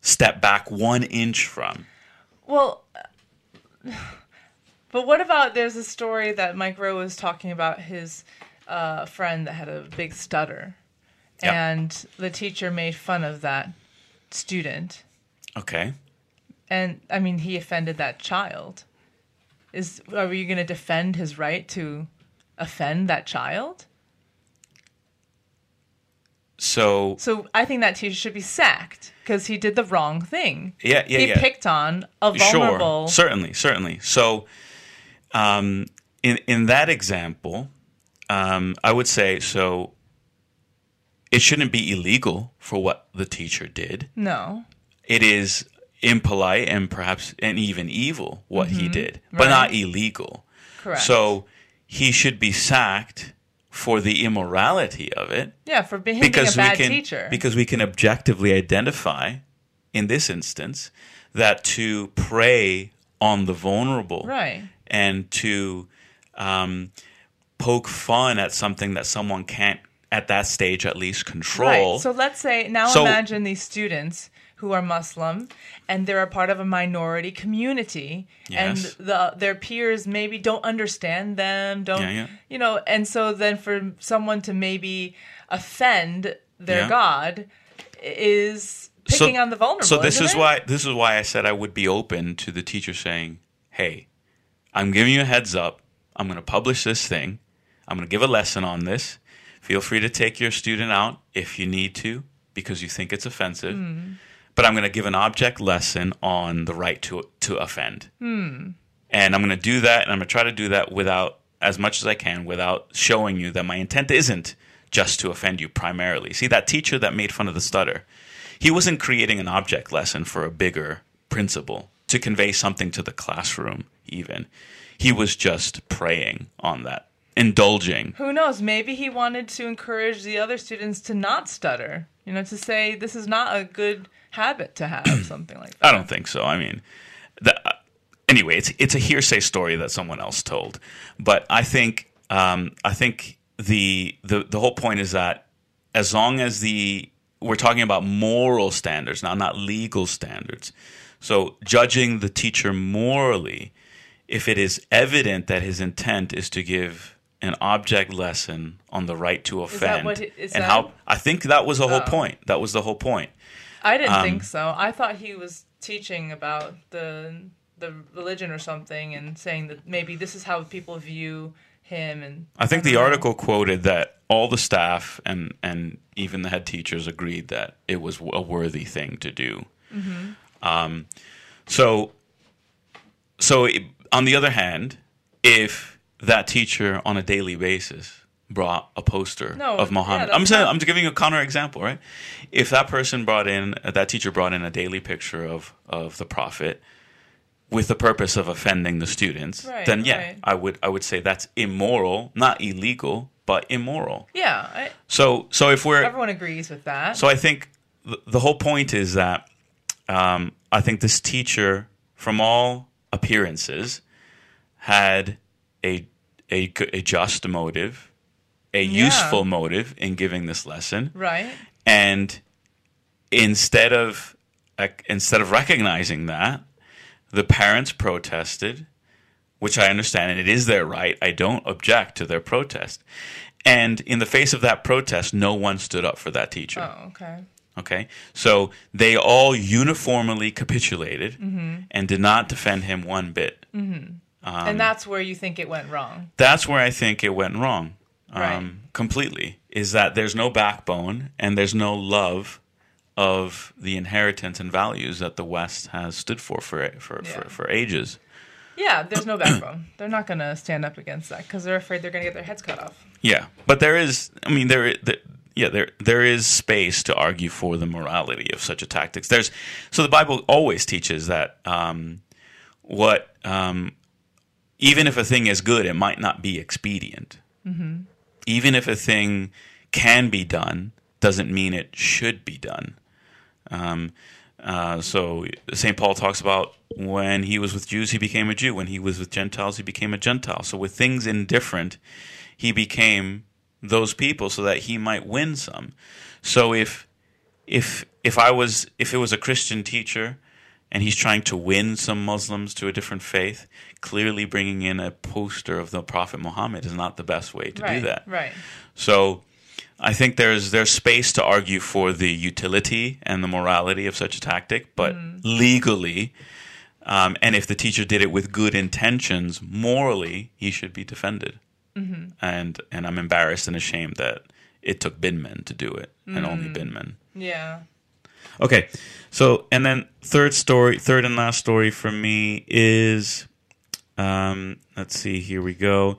step back one inch from. Well, but what about there's a story that Mike Rowe was talking about his uh, friend that had a big stutter, Yeah. and the teacher made fun of that student, Okay. and I mean he offended that child. Is are you going to defend his right to offend that child? So So I think that teacher should be sacked because he did the wrong thing. yeah, yeah, he yeah. picked on a vulnerable. Sure, certainly, certainly. So, um, in in that example, um, I would say so. It shouldn't be illegal for what the teacher did. No. It is impolite and perhaps and even evil what he did, but Mm-hmm. Right. not illegal. Correct. So he should be sacked for the immorality of it Yeah, for being because a bad we can teacher. because we can objectively identify in this instance that to prey on the vulnerable right. and to um, poke fun at something that someone can't at that stage at least control Right. So let's say now So- imagine these students who are Muslim and they're a part of a minority community Yes. and the their peers maybe don't understand them, don't Yeah, yeah. you know, and so then for someone to maybe offend their Yeah. God is picking on the vulnerable. So this is it? why this is why I said I would be open to the teacher saying, "Hey, I'm giving you a heads up. I'm going to publish this thing. I'm going to give a lesson on this. Feel free to take your student out if you need to because you think it's offensive. Hmm. But I'm going to give an object lesson on the right to to offend. Hmm. And I'm going to do that, and I'm going to try to do that without as much as I can without showing you that my intent isn't just to offend you primarily. See that teacher that made fun of the stutter he wasn't creating an object lesson for a bigger principle to convey something to the classroom even he was just preying on that indulging Who knows? Maybe he wanted to encourage the other students to not stutter. You know, to say this is not a good habit to have, something like that. i don't think so. I mean that, anyway it's it's a hearsay story that someone else told. But i think um, i think the, the the whole point is that as long as the we're talking about moral standards now not legal standards. So judging the teacher morally if it is evident that his intent is to give an object lesson on the right to offend what it- is and that- how i think that was the whole Oh. point. That was the whole point I didn't Um, think so. I thought he was teaching about the the religion or something and saying that maybe this is how people view him and I think the know. article quoted that all the staff and and even the head teachers agreed that it was a worthy thing to do. Um, so, so it, on the other hand, if that teacher on a daily basis brought a poster No, of Muhammad, yeah, I'm saying I'm just giving you a counter example, right? If that person brought in that teacher brought in a daily picture of of the prophet with the purpose of offending the students, Right, then yeah, right. I would I would say that's immoral, not illegal, but immoral. Yeah, I, So so if we're everyone agrees with that. so I think th- the whole point is that um, I think this teacher, from all appearances, had a a, a just motive, a Yeah. useful motive in giving this lesson, right? and instead of instead of recognizing that, the parents protested, which I understand, and it is their right. I don't object to their protest. And in the face of that protest, no one stood up for that teacher. Oh, okay. Okay, so they all uniformly capitulated Mm-hmm. and did not defend him one bit. Um, and that's where you think it went wrong. That's where I think it went wrong, um, Right. completely. Is that there's no backbone and there's no love of the inheritance and values that the West has stood for for for, Yeah. for, for ages. Yeah, there's no backbone. they're not going to stand up against that because they're afraid they're going to get their heads cut off. Yeah, but there is. I mean, there. there yeah, there there is space to argue for the morality of such a tactics. There's so the Bible always teaches that um, what um, even if a thing is good, it might not be expedient. Even if a thing can be done, doesn't mean it should be done. Um, uh, so St. Paul talks about when he was with Jews, he became a Jew. When he was with Gentiles, he became a Gentile. So with things indifferent, he became those people so that he might win some. So if if if I was if it was a Christian teacher and he's trying to win some Muslims to a different faith, clearly bringing in a poster of the Prophet Muhammad is not the best way to right. do that. Right. So I think there's there's space to argue for the utility and the morality of such a tactic, but mm-hmm. legally, um, and if the teacher did it with good intentions, morally, he should be defended. Mm-hmm. And and I'm embarrassed and ashamed that it took binmen to do it, and only mm-hmm. binmen. Yeah. Okay, so and then third story, third and last story for me is, um, let's see, here we go.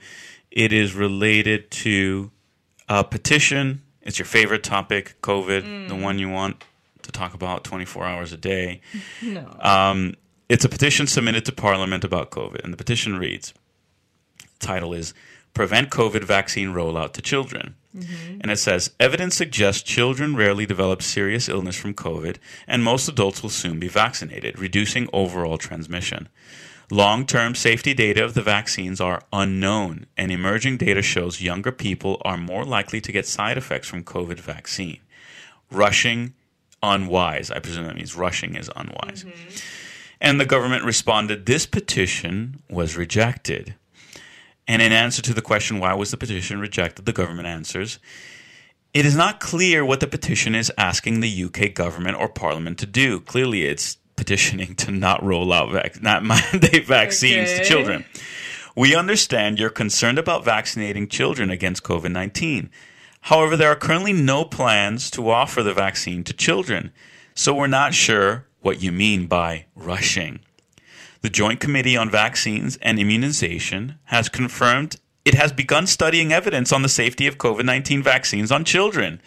It is related to a petition. It's your favorite topic, COVID, the one you want to talk about 24 hours a day. No. Um, it's a petition submitted to Parliament about COVID, and the petition reads: Title is "Prevent COVID Vaccine Rollout to Children," Mm-hmm. and it says evidence suggests children rarely develop serious illness from COVID, and most adults will soon be vaccinated, reducing overall transmission. Long-term safety data of the vaccines are unknown, and emerging data shows younger people are more likely to get side effects from COVID vaccine. Rushing unwise. I presume that means rushing is unwise. Mm-hmm. And the government responded, this petition was rejected. And in answer to the question, why was the petition rejected, the government answers, it is not clear what the petition is asking the UK government or parliament to do. Clearly, it's petitioning to not roll out, vac- not mandate vaccines to children. We understand you're concerned about vaccinating children against COVID 19. However, there are currently no plans to offer the vaccine to children, so we're not sure what you mean by rushing. The Joint Committee on Vaccines and Immunization has confirmed it has begun studying evidence on the safety of COVID 19 vaccines on children.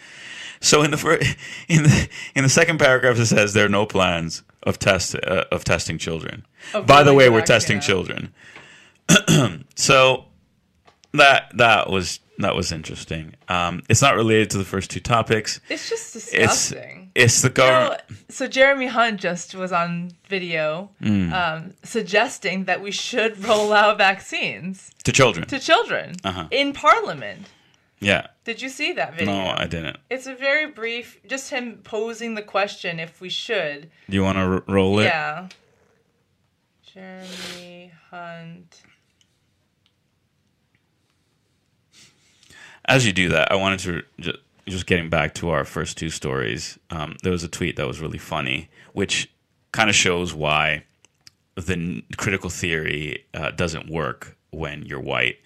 So in the, fir- in the in the second paragraph it says there are no plans of test uh, of testing children. By the way, we're testing out. children. so that that was that was interesting. Um, it's not related to the first two topics. It's just disgusting. it's the You know, government. so Jeremy Hunt just was on video Hmm. um, suggesting that we should roll out vaccines to children. to children Uh-huh. in Parliament. yeah. Did you see that video? No, I didn't. It's a very brief, just him posing the question if we should. Do you want to r- roll it? Yeah. Jeremy Hunt. As you do that, I wanted to just, just getting back to our first two stories. Um, there was a tweet that was really funny, which kind of shows why the n- critical theory uh, doesn't work when you're white.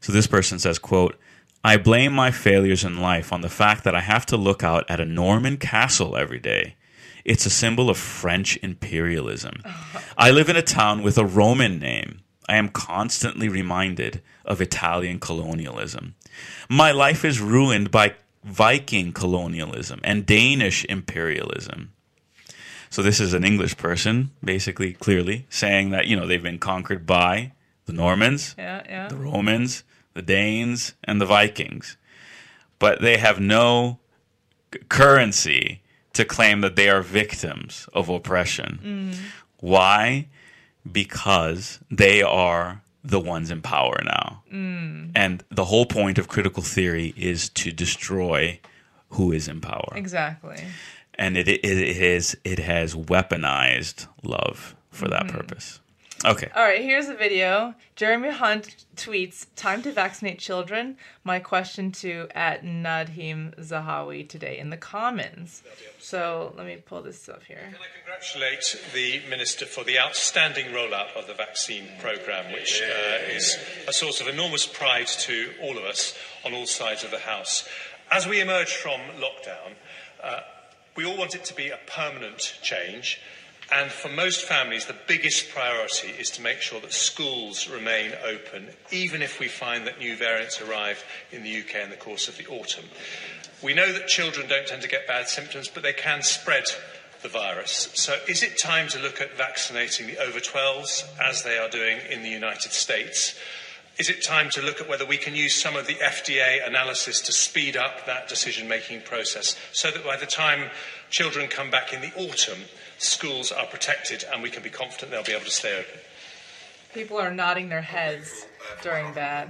So this person says, "quote I blame my failures in life on the fact that I have to look out at a Norman castle every day. It's a symbol of French imperialism. I live in a town with a Roman name. I am constantly reminded of Italian colonialism. My life is ruined by Viking colonialism and Danish imperialism. So this is an English person, basically, clearly saying that you know they've been conquered by the Normans, Yeah, yeah. the Romans, the Danes, and the Vikings, but they have no c- currency to claim that they are victims of oppression. Mm. Why? Because they are the ones in power now. Mm. And the whole point of critical theory is to destroy who is in power Exactly. and it it, it is it has weaponized love for that mm-hmm. purpose. Okay. All right, here's a video. Jeremy Hunt tweets, "Time to vaccinate children." My question to at Nadhim Zahawi today in the comments. So let me pull this up here. Can I congratulate the Minister for the outstanding rollout of the vaccine programme, which uh, is a source of enormous pride to all of us on all sides of the House. As we emerge from lockdown, uh, we all want it to be a permanent change. And for most families, the biggest priority is to make sure that schools remain open, even if we find that new variants arrive in the UK in the course of the autumn. We know that children don't tend to get bad symptoms, but they can spread the virus. So is it time to look at vaccinating the over 12s as they are doing in the United States? Is it time to look at whether we can use some of the FDA analysis to speed up that decision making process so that by the time children come back in the autumn, schools are protected and we can be confident they'll be able to stay open? People are nodding their heads during that.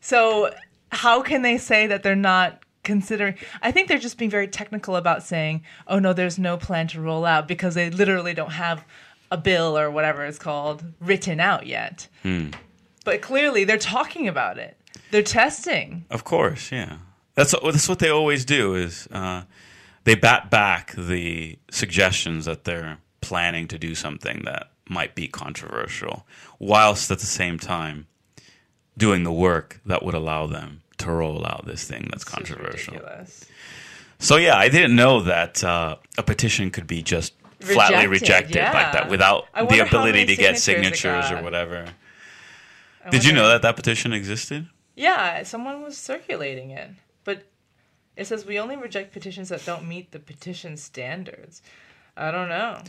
So, how can they say that they're not considering? I think they're just being very technical about saying, "Oh no, there's no plan to roll out" because they literally don't have a bill or whatever it's called written out yet. But clearly, they're talking about it. They're testing. Of course, yeah. That's that's what they always do is uh, they bat back the suggestions that they're planning to do something that might be controversial, whilst at the same time doing the work that would allow them to roll out this thing that's controversial. So yeah, I didn't know that uh, a petition could be just flatly Rejected, rejected like that without the ability to get signatures or whatever. I Did you know that that petition existed? Yeah, someone was circulating it, it says we only reject petitions that don't meet the petition standards. I don't know.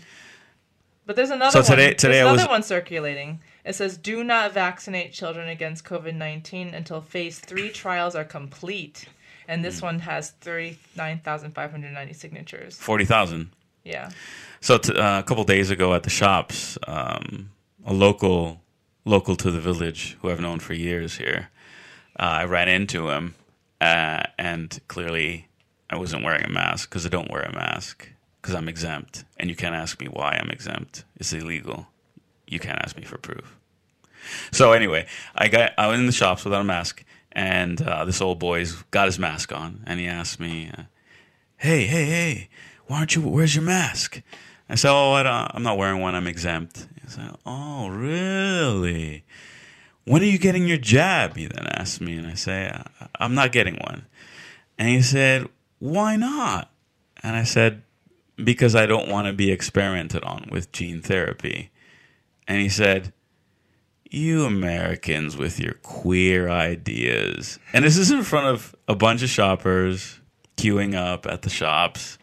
But there's another So one. today- today there's another was- one circulating. It says, "Do not vaccinate children against COVID nineteen until phase three trials are complete." And this one has thirty nine thousand five hundred ninety signatures. Forty thousand. Yeah. So t- uh, a couple days ago at the shops, um, a local local to the village who I've known for years here, uh, I ran into him, uh, and clearly I wasn't wearing a mask because I don't wear a mask because I'm exempt, and you can't ask me why I'm exempt. It's illegal. You can't ask me for proof. So anyway, I got I was in the shops without a mask, and uh, this old boy's got his mask on, and he asked me, uh, "Hey, hey, hey, why aren't you? Where's your mask?" I said, "Oh, I I'm not wearing one. I'm exempt." He said, "Oh, really? When are you getting your jab?" He then asked me, and I say, "I- "I'm not getting one." And he said, "Why not?" And I said, "Because I don't want to be experimented on with gene therapy." And he said, you Americans with your queer ideas. And this is in front of a bunch of shoppers queuing up at the shops.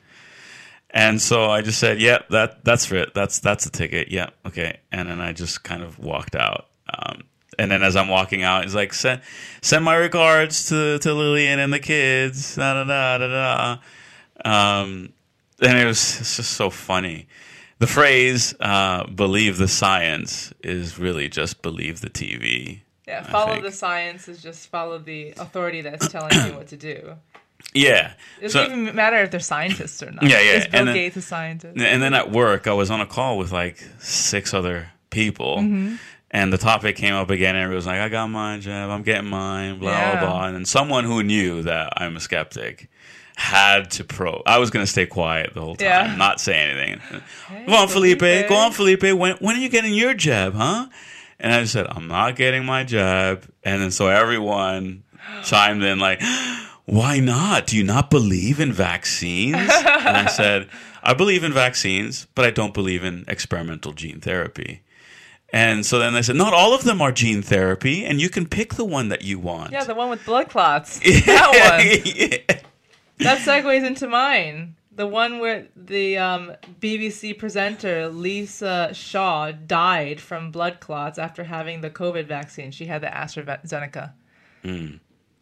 And so I just said, "Yep, that that's for it. That's that's the ticket. Yep, okay." And then I just kind of walked out. Um, and then as I'm walking out, he's like, "Send send my regards to to Lillian and the kids." Da da da da da. Um, and it was it's just so funny. The phrase uh, "believe the science" is really just believe the TV. Yeah. Follow the science is just follow the authority that's telling you what to do. Yeah. It doesn't So- even matter if they're scientists or not. Yeah, yeah, Is Bill and then- Gates a scientist? And then at work, I was on a call with like six other people, Mm-hmm. And the topic came up again. And it was like, "I got mine, Jeb. I'm getting mine." Blah Yeah. blah blah. And then someone who knew that I'm a skeptic had to pro. I was going to stay quiet the whole time, Yeah. not say anything. go on, Felipe. Felipe. Go on, Felipe. When when are you getting your jab, huh? And I just said, "I'm not getting my jab." And then so everyone chimed in like. Why not? Do you not believe in vaccines? and I said, I believe in vaccines, but I don't believe in experimental gene therapy. And so then they said, not all of them are gene therapy, and you can pick the one that you want. Yeah, the one with blood clots. that one. That segues into mine. The one where the um, BBC presenter Lisa Shaw died from blood clots after having the COVID vaccine. She had the AstraZeneca, Hmm.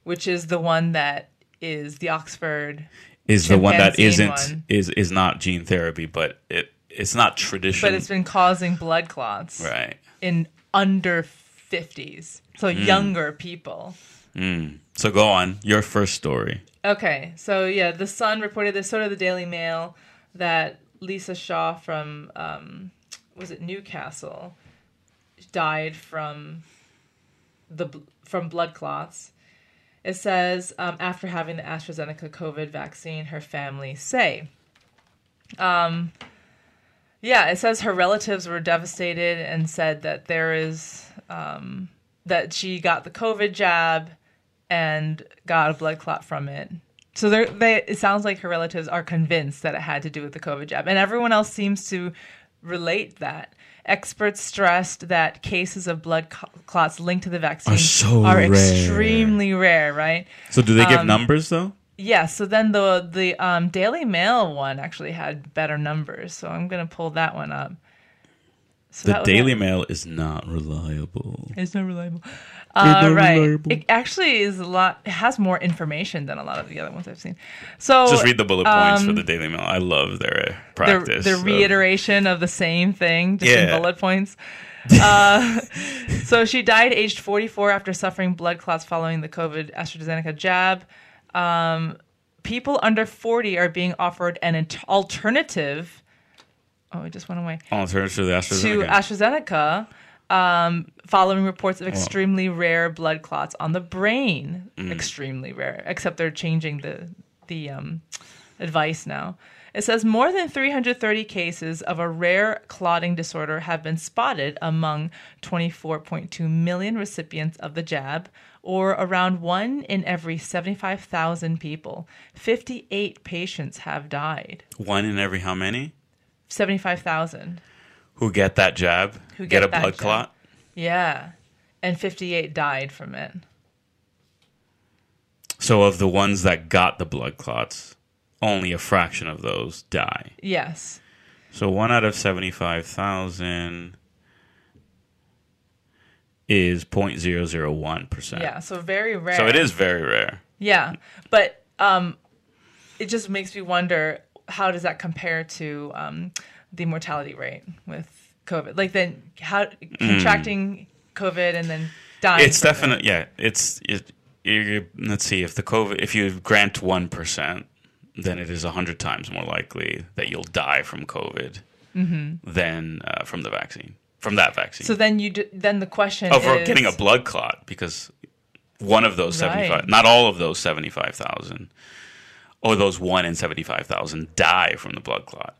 which is the one that is the Oxford, is the one that isn't one. is is not gene therapy, but it it's not traditional. but it's been causing blood clots right. in under 50s. So Hmm. younger people. So go on your first story. Okay, so yeah, the Sun reported this, sort of the Daily Mail, that Lisa Shaw from um, was it Newcastle died from the from blood clots. It says um, after having the AstraZeneca COVID vaccine, her family say. Um, yeah, it says her relatives were devastated and said that there is um, that she got the COVID jab and got a blood clot from it. So they're, it sounds like her relatives are convinced that it had to do with the COVID jab, and everyone else seems to relate that. Experts stressed that cases of blood clots linked to the vaccine Are so are rare. extremely rare, right? So do they give Um, numbers though? Yeah. So then the the um, Daily Mail one actually had better numbers, so I'm gonna pull that one up. So The Daily Mail is not reliable. it's not reliable. Uh, not right. reliable. It actually is a lot. It has more information than a lot of the other ones I've seen. So Just read the bullet points for the Daily Mail. I love their uh, um, the, practice. the reiteration of the same thing, just in Yeah. bullet points. Uh, so she died aged 44 after suffering blood clots following the COVID AstraZeneca jab. Um, people under 40 are being offered an alternative. Oh, it just went away. Alternative to the to AstraZeneca. AstraZeneca um, following reports of extremely rare blood clots on the brain. Mm. Extremely rare, except they're changing the the um, advice now. It says more than 330 cases of a rare clotting disorder have been spotted among 24.2 million recipients of the jab, or around one in every 75,000 people. 58 patients have died. One in every how many 75,000. who get that jab Who get, get a blood jab. clot? Yeah. And 58 died from it. So of the ones that got the blood clots, only a fraction of those die. Yes. So one out of seventy-five thousand is 0.001 percent. Yeah. So very rare. So it is very rare. Yeah, but um, it just makes me wonder how does that compare to um, the mortality rate with COVID? Like then how contracting COVID and then dying. It's definitely yeah. It's it, you let's see if the COVID if you grant one percent, then it is hundred times more likely that you'll die from COVID than uh, from the vaccine from that vaccine. So then you d- then the question oh, for is getting a blood clot because one of those seventy five, not all of those seventy five thousand, or those one in seventy five thousand die from the blood clot.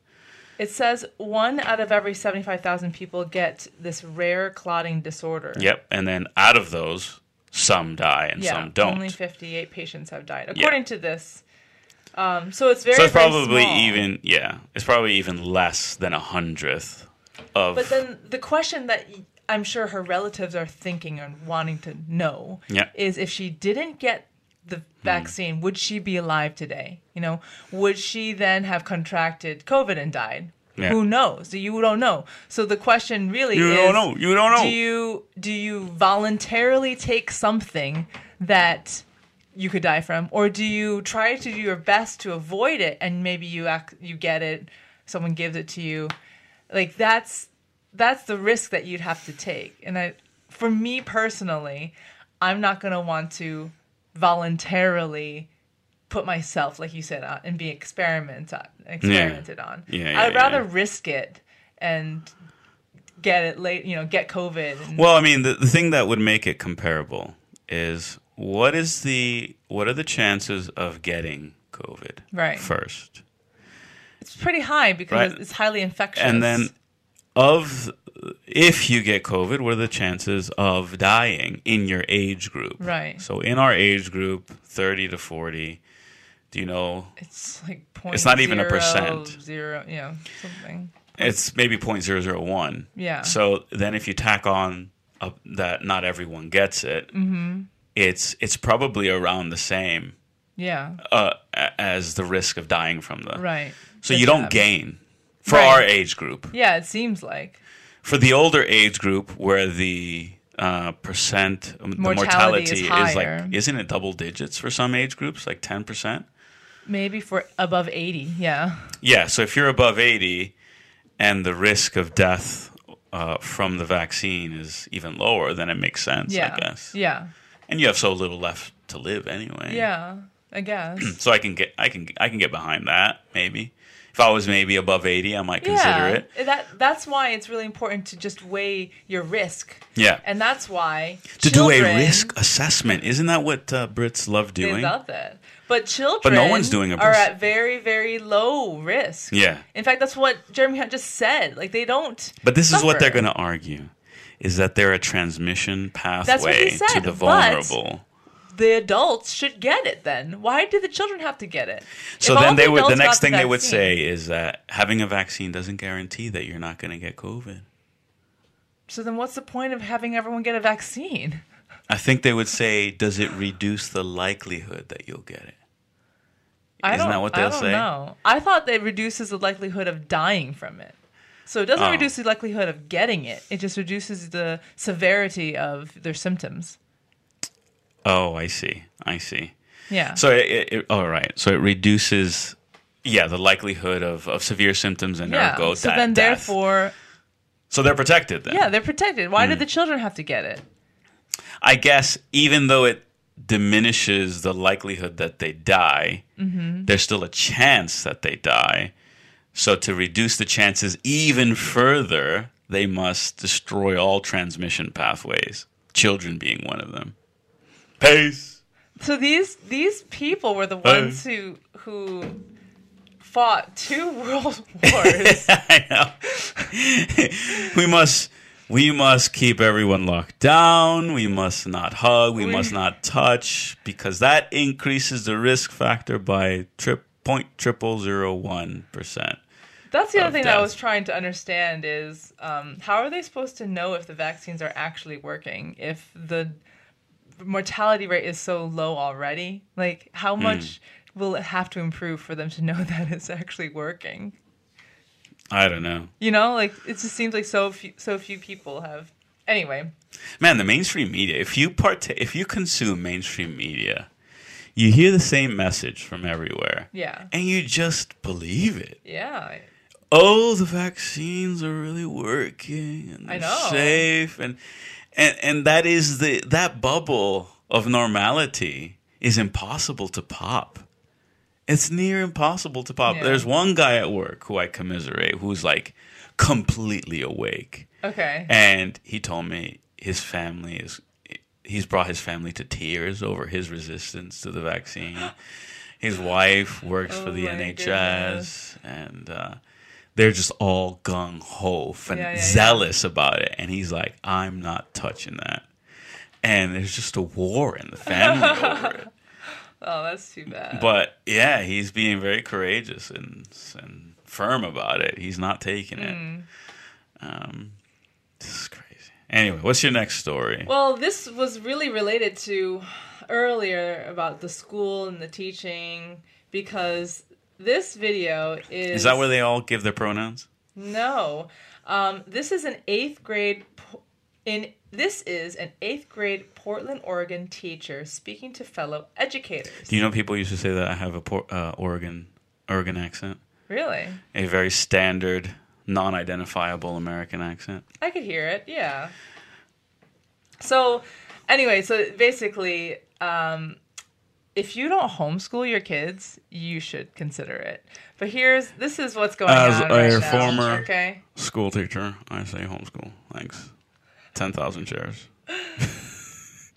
It says one out of every seventy five thousand people get this rare clotting disorder. Yep, and then out of those, some die and Yeah, some don't. only fifty eight patients have died according to this. Um, so it's very so it's very probably small. even yeah, it's probably even less than a hundredth of. But then the question that I'm sure her relatives are thinking and wanting to know Yeah. Hmm. is if she didn't get the vaccine, would she be alive today? You know, would she then have contracted COVID and died? Yeah. Who knows? You don't know. So the question really You is don't know. You don't know. Do you do you voluntarily take something that you could die from or do you try to do your best to avoid it and maybe you act, you get it someone gives it to you like that's that's the risk that you'd have to take and i for me personally i'm not going to want to voluntarily put myself like you said uh, and be experiment experimented on Yeah, yeah, i'd rather yeah. risk it and get it late you know get covid and, Well, I mean, the, the thing that would make it comparable is what is the what are the chances of getting COVID Right. first, it's pretty high because Right. it's highly infectious and then of if you get COVID, what are the chances of dying in your age group? Right. So in our age group, thirty to forty, do you know it's like point It's not even a percent. zero know something it's maybe 0.001. Yeah. So then if you tack on uh, that not everyone gets it, Mm-hmm. it's it's probably around the same yeah uh, as the risk of dying from the. right So The you don't gain for Right. our age group. yeah it seems like For the older age group, where the uh, percent um, the Mortality is mortality is, higher. like isn't it double digits for some age groups, like ten percent? maybe for above 80 yeah Yeah. So if you're above eighty, and the risk of death uh, from the vaccine is even lower, then it makes sense, yeah I guess. yeah And you have so little left to live anyway. yeah i guess So I can get I can I can get behind that maybe. If I was maybe above eighty, I might consider yeah it. that that's why it's really important to just weigh your risk Yeah. and that's why to do a risk assessment. Isn't that what uh, Brits love doing? They love that. But children but no one's doing a are at very, very low risk. Yeah. In fact, that's what Jeremy Hunt just said. Like they don't. But this is what they're going to argue is that they're a transmission pathway said, to the vulnerable. The adults should get it. Then why do the children have to get it? So If then they would the next thing they would say is that having a vaccine doesn't guarantee that you're not going to get COVID. So then, what's the point of having everyone get a vaccine? I think they would say, does it reduce the likelihood that you'll get it? I Isn't don't, that what I they'll don't say? know. I thought that reduces the likelihood of dying from it. So it doesn't Oh. reduce the likelihood of getting it. It just reduces the severity of their symptoms. Oh, I see. I see. Yeah. So it, it, all right. So it reduces, yeah, the likelihood of, of severe symptoms and yeah. ergo so da- then, death. therefore, so they're protected then. yeah, they're protected. Why Hmm. did the children have to get it? I guess even though it diminishes the likelihood that they die, Mm-hmm. there's still a chance that they die. So to reduce the chances even further, they must destroy all transmission pathways. Children being one of them. Peace. So these these people were the Hey. ones who who fought two world wars. I know. we must we must keep everyone locked down. We must not hug. We, We- must not touch because that increases the risk factor by trip point triple zero one percent. That's the other thing that I was trying to understand is um, how are they supposed to know if the vaccines are actually working if the mortality rate is so low already? Like, how Hmm. much will it have to improve for them to know that it's actually working? I don't know. You know, like it just seems like so few, so few people have. Anyway, Man, the mainstream media, if you part if you consume mainstream media, you hear the same message from everywhere. yeah, And you just believe it. yeah, oh, the vaccines are really working and they're know. safe and and and that is the that bubble of normality is impossible to pop. It's near impossible to pop. Yeah. There's one guy at work who I commiserate who's like completely awake. okay, And he told me his family is he's brought his family to tears over his resistance to the vaccine. His wife works for Oh the NHS goodness. and uh, they're just all gung ho and Yeah, yeah, yeah. zealous about it. And he's like, I'm not touching that. And there's just a war in the family over it. oh, that's too bad. But yeah, he's being very courageous and and firm about it. He's not taking it. Hmm. Um, this is crazy. Anyway, what's your next story? Well, this was really related to earlier about the school and the teaching because this video is is that where they all give their pronouns? No, um, this is an eighth grade. po- In this is an eighth grade Portland, Oregon teacher speaking to fellow educators. Do you know people used to say that I have a Por- uh, Oregon Oregon accent, really? a very standard, non-identifiable American accent. I could hear it. Yeah. So, anyway, so basically, um, if you don't homeschool your kids, you should consider it. But here's this is what's going As on As a right now. former- okay. School teacher, I say homeschool. Thanks. Ten thousand shares.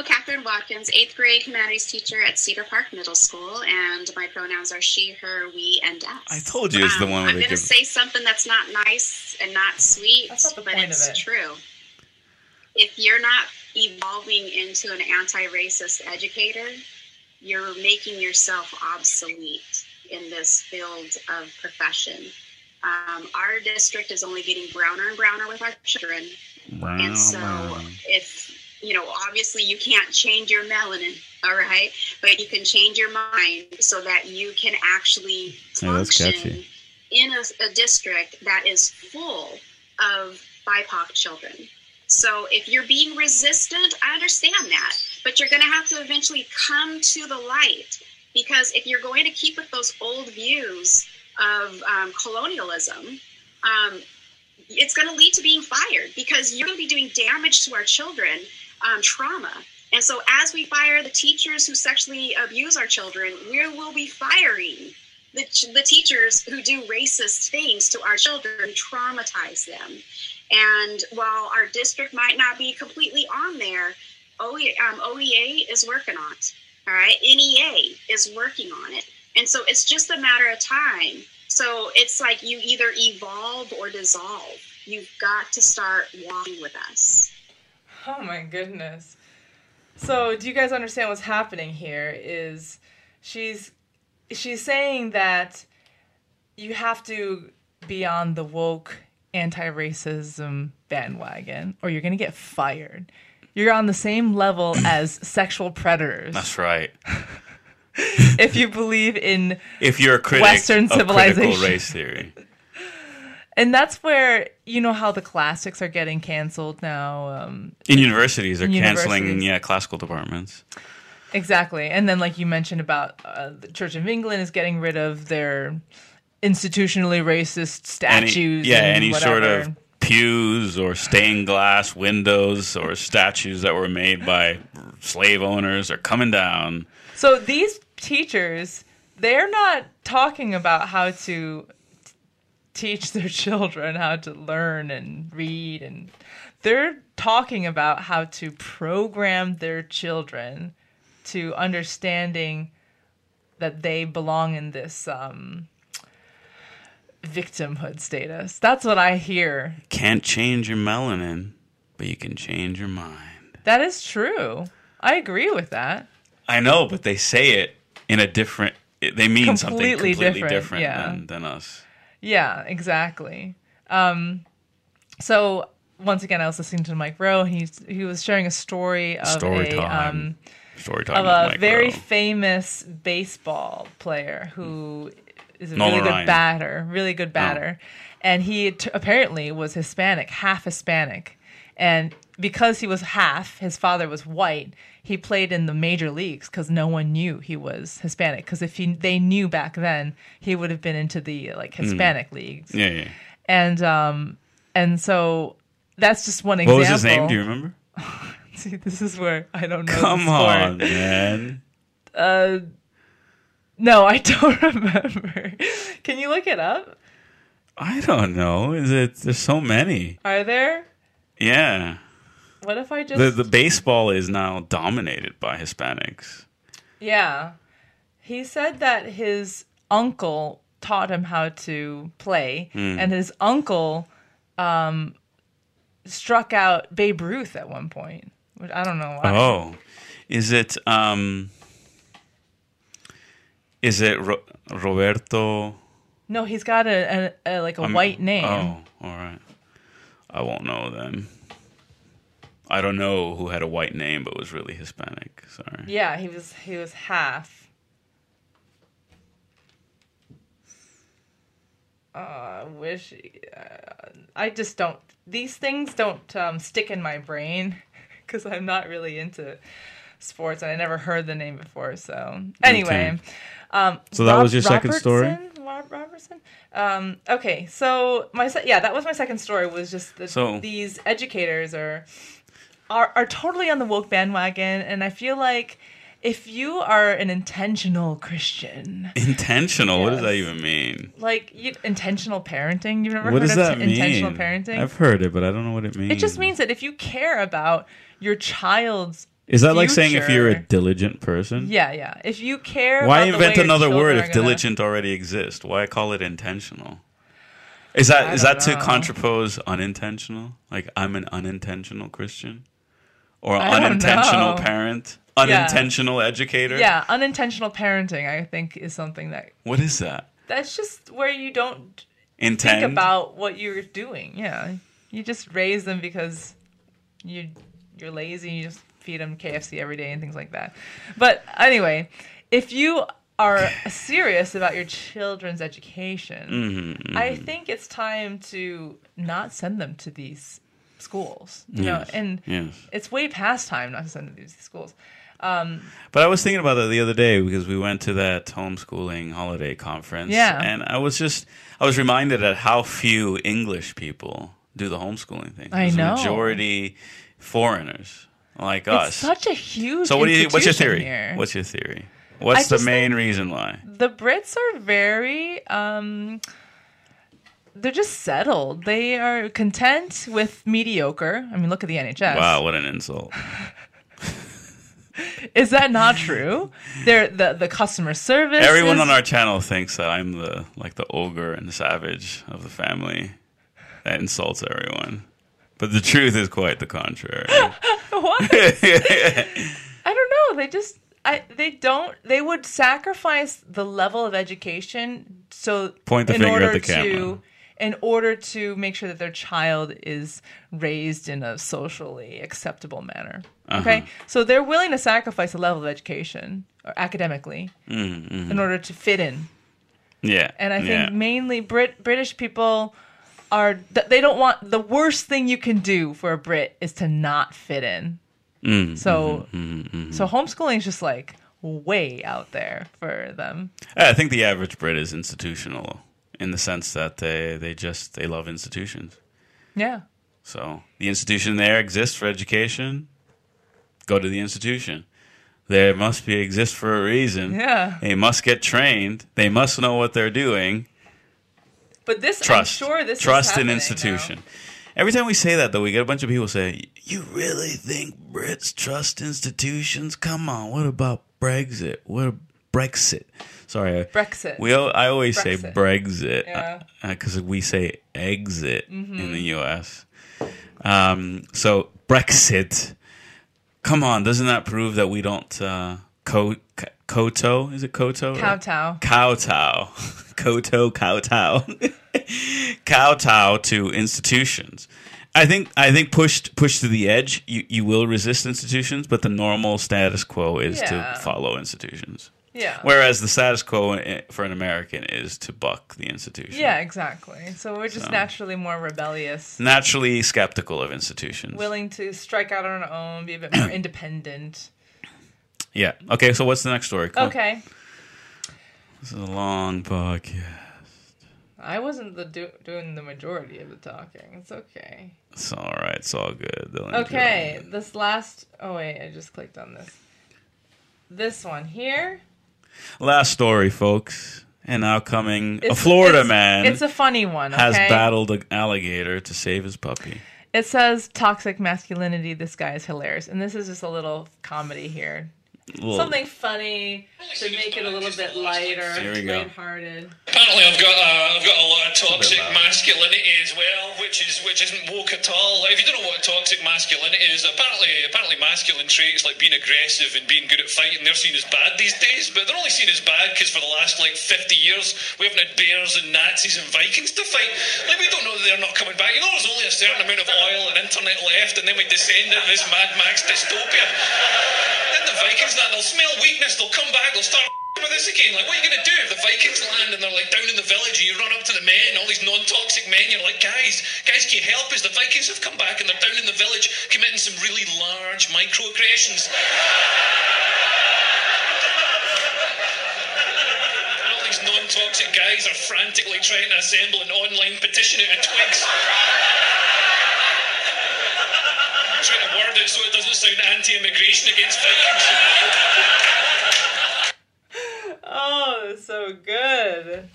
Catherine Watkins, eighth grade humanities teacher at Cedar Park Middle School, and my pronouns are she, her, we, and us. I told you it's the Um, one where I'm going to give. say something that's not nice and not sweet, That's not the but point of it's it. true. If you're not evolving into an anti-racist educator, you're making yourself obsolete in this field of profession. Um, our district is only getting browner and browner with our children. And so, if you know, obviously you can't change your melanin, all right, but you can change your mind so that you can actually function in a, a district that is full of BIPOC children. So, if you're being resistant, I understand that, but you're going to have to eventually come to the light because if you're going to keep with those old views of um, colonialism, um, it's going to lead to being fired because you're going to be doing damage to our children, um, trauma. And so, as we fire the teachers who sexually abuse our children, we will be firing the, the teachers who do racist things to our children, traumatize them. And while our district might not be completely on there, OE, um, OEA is working on it. All right, NEA is working on it. And so it's just a matter of time. So it's like you either evolve or dissolve. You've got to start walking with us. Oh my goodness. So, do you guys understand what's happening here is she's she's saying that you have to be on the woke anti-racism bandwagon or you're going to get fired. You're on the same level as sexual predators That's right. if you believe in If you're a critic Western of civilization. race theory, and that's where you know how the classics are getting canceled now um, in universities, they're In canceling yeah classical departments. Exactly. And then, like you mentioned about uh, the Church of England is getting rid of their institutionally racist Any, statues. yeah, and any sort of pews or stained glass windows or statues that were made by slave owners are coming down. So these teachers, they're not talking about how to t- teach their children how to learn and read, and they're talking about how to program their children to understanding that they belong in this um, victimhood status. That's what I hear. Can't change your melanin, but you can change your mind. That is true. I agree with that. I know, but they say it in a different. They mean something Completely completely different, different, yeah. than, than us. Yeah, exactly. Um, so once again, I was listening to Mike Rowe. and He's he was sharing a story of Story a um, Story time of a Mike very Rowe. famous baseball player who is a Nolan really good Ryan. batter, really good batter, and he t- apparently was Hispanic, half Hispanic, and because he was half, his father was white. He played in the major leagues because no one knew he was Hispanic. Because if he, they knew back then, he would have been into the like Hispanic leagues Hmm. Yeah, yeah. and um and so that's just one example. What was his name? Do you remember? See, this is where I don't know. Come on, man. No, I don't remember. Can you look it up? I don't know. Is it? There's so many. Are there? Yeah. What if I just The the baseball is now dominated by Hispanics. Yeah. He said that his uncle taught him how to play Hmm. and his uncle um struck out Babe Ruth at one point. Which I don't know why. Oh, is it? um Is it Ro- Roberto? No, he's got a, a, a like a I'm- white name. Oh, all right. I won't know then. I don't know who had a white name but was really Hispanic. Sorry. Yeah, he was he was half. Uh, I wish uh, I just don't. These things don't um, stick in my brain because I'm not really into sports, and I never heard the name before. So anyway, um, So that was your second story? Robertson? Rob- Robertson. Um, okay, so my se- yeah, that was my second story. Was just that So- these educators are are are totally on the woke bandwagon, and I feel like if you are an intentional Christian, Intentional. What does that even mean? like you, intentional parenting, you've never What heard does of that mean? intentional parenting. I've heard it, but I don't know what it means. it just means that if you care about your child's Is that like saying if you're a diligent person? yeah, yeah, if you care, Why invent another word if gonna- diligent already exists? Why call it intentional? Is that I is don't that to contrapose unintentional? Like I'm an unintentional Christian, or unintentional know. parent, unintentional educator? Yeah, unintentional parenting, I think, is something that What is that? that's just where you don't Intend. think about what you're doing. Yeah, you just raise them because you you're lazy. You just feed them KFC every day and things like that. But anyway, if you are serious about your children's education, Mm-hmm, I think it's time to not send them to these schools. You know, and yes. it's way past time not to send them to these schools. But I was thinking about that the other day because we went to that homeschooling holiday conference. Yeah. And I was just, I was reminded at how few English people do the homeschooling thing. I know. majority foreigners like It's us. such a huge. so what do you, what's your theory? Here. What's your theory? What's the main reason why? the Brits are very um they're just settled. They are content with mediocre. I mean, look at the NHS. Wow, what an insult. Is that not true? They're the the customer service. Everyone is- on our channel thinks that I'm the like the ogre and savage of the family that insults everyone. But the truth is quite the contrary. what? I don't know. They just I they don't they would sacrifice the level of education so Point the in finger at the camera. to in order to make sure that their child is raised in a socially acceptable manner. Uh-huh. Okay? So they're willing to sacrifice a level of education or academically Mm-hmm. in order to fit in. yeah. And I think yeah. mainly Brit British people are th- they don't want the worst thing you can do for a Brit is to not fit in. Mm, So mm-hmm, so homeschooling is just like way out there for them. I think the average Brit is institutional in the sense that they, they just they love institutions. Yeah. So the institution there exists for education. Go to the institution. There must be exist for a reason. Yeah. They must get trained. They must know what they're doing. But this Trust. I'm sure this Trust happening institution. Every time we say that, though, we get a bunch of people say, "You really think Brits trust institutions? Come on, what about Brexit? What Brexit. Sorry, Brexit. We I always say Brexit. Brexit Yeah. because we say exit Mm-hmm. in the U.S. Um, so Brexit. Come on, doesn't that prove that we don't uh, koto? Is it koto? Kowtow. Kowtow. Koto kowtow. kowtow to institutions. I think I think pushed pushed to the edge, you, you will resist institutions, but the normal status quo is Yeah. to follow institutions. Yeah. Whereas the status quo eh, for an American is to buck the institution. yeah, exactly. So we're just So. naturally more rebellious, Naturally skeptical of institutions. willing to strike out on our own, be a bit more independent. Yeah. Okay, so what's the next story? Come on. Okay. This is a long podcast. I wasn't the do- doing the majority of the talking. It's okay. It's all right. It's all good. They'll Okay, this last. Oh wait, I just clicked on this. This one here. Last story, folks. And now coming, a Florida it's- man It's a funny one. Okay? has battled an alligator to save his puppy. It says toxic masculinity. This guy is hilarious, and this is just a little comedy here. Little- Something funny to make it a little bit lighter, Here we go. lighthearted. Apparently, I've got uh, I've got a lot of toxic masculinity as well, which is which isn't woke at all. If you don't know what toxic masculinity is, apparently apparently masculine traits like being aggressive and being good at fighting they're seen as bad these days. But they're only seen as bad because for the last like 50 years we haven't had bears and Nazis and Vikings to fight. Like we don't know that they're not coming back. You know, there's only a certain amount of oil and internet left, and then we descend into this Mad Max dystopia. Then the Vikings, that they'll smell weakness, they'll come back, they'll start with this again. Like, what are you going to do if the Vikings land and they're like down in the village and you run up to the men, all these non-toxic men, you're like, guys, guys, can you help us? The Vikings have come back and they're down in the village committing some really large microaggressions. And all these non-toxic guys are frantically trying to assemble an online petition out of twigs. Trying to word it so it doesn't sound anti-immigration against Vikings. Oh, that's so good.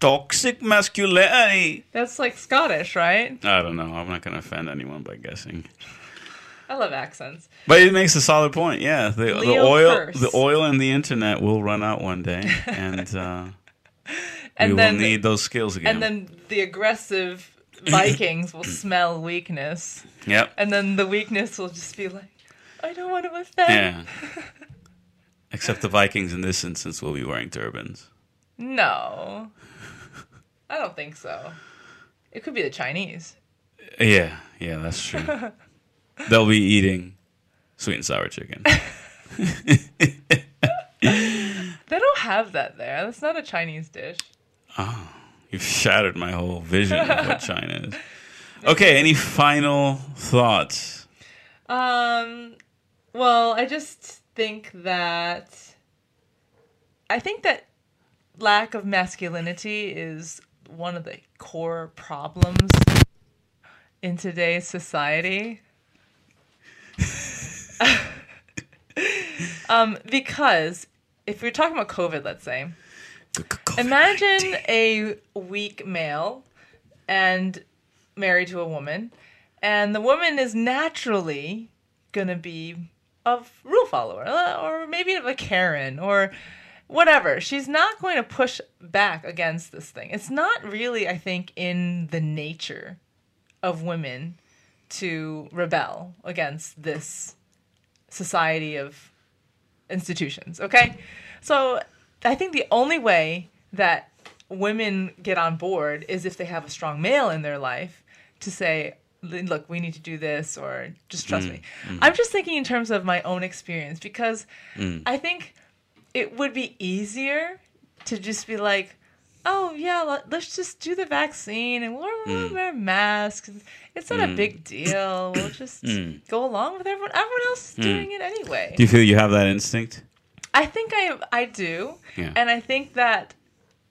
Toxic masculinity. That's like Scottish, right? I don't know. I'm not going to offend anyone by guessing. I love accents. But it makes a solid point. Yeah, the, the oil, curse. the oil and the internet will run out one day, and uh, And we then will need those skills again. and then the aggressive Vikings will smell weakness, yep. and then the weakness will just be like, I don't want to offend. Yeah. Except the Vikings in this instance will be wearing turbans. No, I don't think so. It could be the Chinese. Yeah, yeah, that's true. They'll be eating sweet and sour chicken. They don't have that there. That's not a Chinese dish. Oh. You've shattered my whole vision of what China is. Okay, any final thoughts? Um, well, I just think that I think that lack of masculinity is one of the core problems in today's society. um, because if we're talking about COVID, let's say, Imagine a weak male and married to a woman, and the woman is naturally gonna be a rule follower, uh, or maybe a Karen, or whatever. She's not going to push back against this thing. It's not really, I think, in the nature of women to rebel against this society of institutions. Okay, so I think the only way that women get on board is if they have a strong male in their life to say, "Look, we need to do this," or "Just trust mm, me." Mm. I'm just thinking in terms of my own experience because mm. I think it would be easier to just be like, "Oh yeah, let- let's just do the vaccine and we'll, we'll wear masks. It's not a big deal. We'll just go along with everyone. Everyone else is doing it anyway." Do you feel you have that instinct? I think I I do, Yeah. and I think that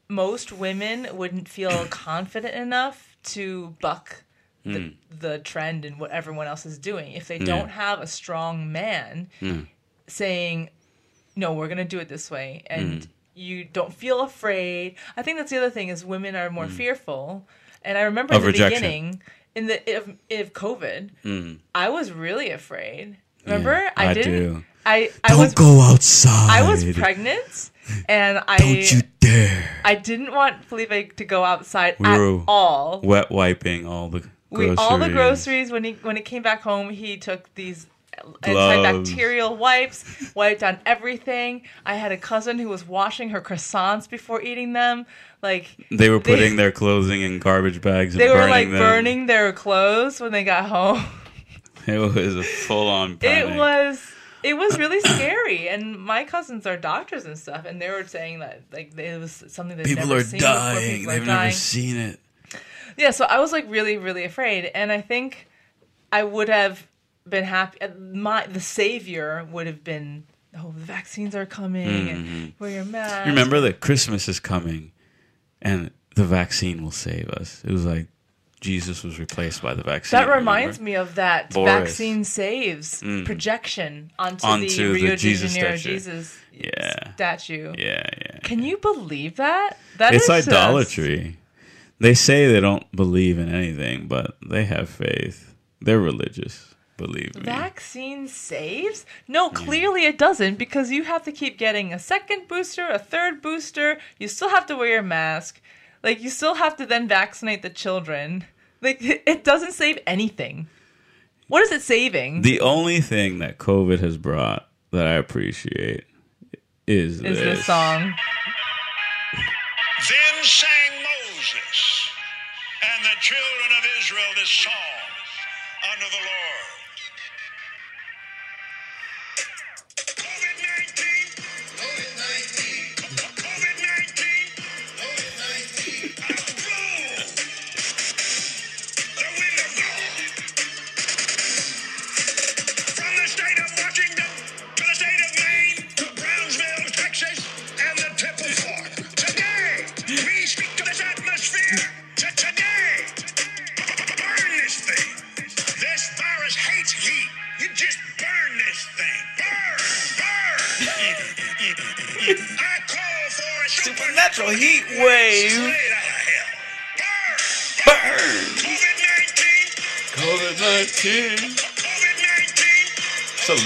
most women wouldn't feel confident enough to buck the, hmm. the trend and what everyone else is doing if they hmm. don't have a strong man hmm. saying, "No, we're gonna do it this way," and you don't feel afraid. I think that's the other thing is women are more fearful, and I remember Of in the rejection. beginning in the of, of COVID, I was really afraid. Remember, I didn't. do. I I Don't was go outside. I was pregnant, and I Don't you dare. I didn't want Felipe to go outside We at all. Wet wiping all the We, groceries. all the groceries when he when he came back home, he took these antibacterial wipes, wiped down everything. I had a cousin who was washing her croissants before eating them. Like They were They- putting their clothing in garbage bags and they were burning like them. burning their clothes when they got home. It was a full on. It was it was really scary. And my cousins are doctors and stuff, and they were saying that like it was something they've People never are dying. People They've never dying. seen it. Yeah, so I was like really, really afraid, and I think I would have been happy. uh, My the savior would have been, oh, the vaccines are coming, and wear your mask. Remember that Christmas is coming and the vaccine will save us. It was like Jesus was replaced by the vaccine. that reminds me of that Boris. Mm. vaccine saves projection onto, Onto the the Rio Jesus de Janeiro statue. Jesus Yeah. statue. Yeah, yeah. Can you believe that? That It's is just- idolatry. They say they don't believe in anything, but they have faith. They're religious. Believe me. Vaccine saves? No, clearly it doesn't because you have to keep getting a second booster, a third booster. You still have to wear your mask. Like, you still have to then vaccinate the children. Like, it doesn't save anything. What is it saving? The only thing that COVID has brought that I appreciate is, is this. this song. Then sang Moses and the children of Israel this song unto the Lord.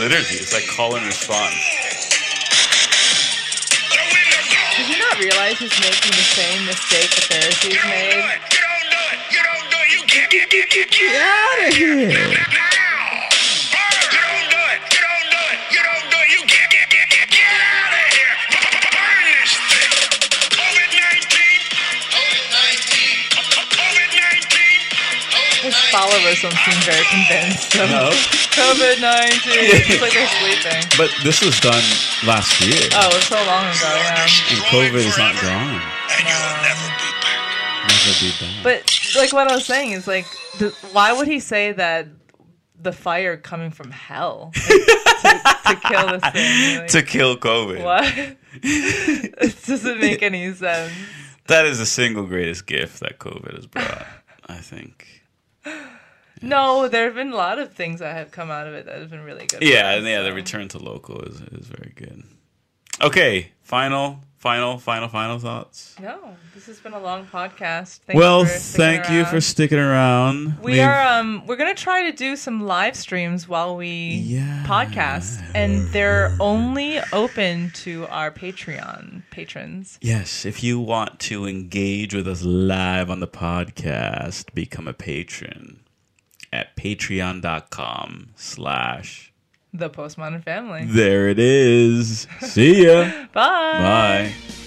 Liturgy. It's like call and response. The wind of God. Did you not realize he's making the same mistake the Pharisees You don't do made? it. You don't do it. You don't do it. You get, get, get, get, get out of here. His followers don't seem very convinced. So. No. COVID 19. It's like they're sleeping. But this was done last year. Oh, it was so long ago, yeah. And COVID is not gone. And you'll never be back. Never be back. But like what I was saying is like, the, why would he say that the fire coming from hell like, to, to kill this thing? Like, to kill COVID. what? it doesn't make any sense. That is the single greatest gift that COVID has brought, I think. No, there have been a lot of things that have come out of it that have been really good. Yeah, us, and yeah, the return to local is, is very good. Okay, final, final, final, final thoughts. No, this has been a long podcast. Thank well, you thank you for sticking around. We are um we're gonna try to do some live streams while we Yeah. podcast, and they're only open to our Patreon patrons. Yes, if you want to engage with us live on the podcast, become a patron at patreon.com slash The Postmodern Family. there it is. See ya. Bye. Bye.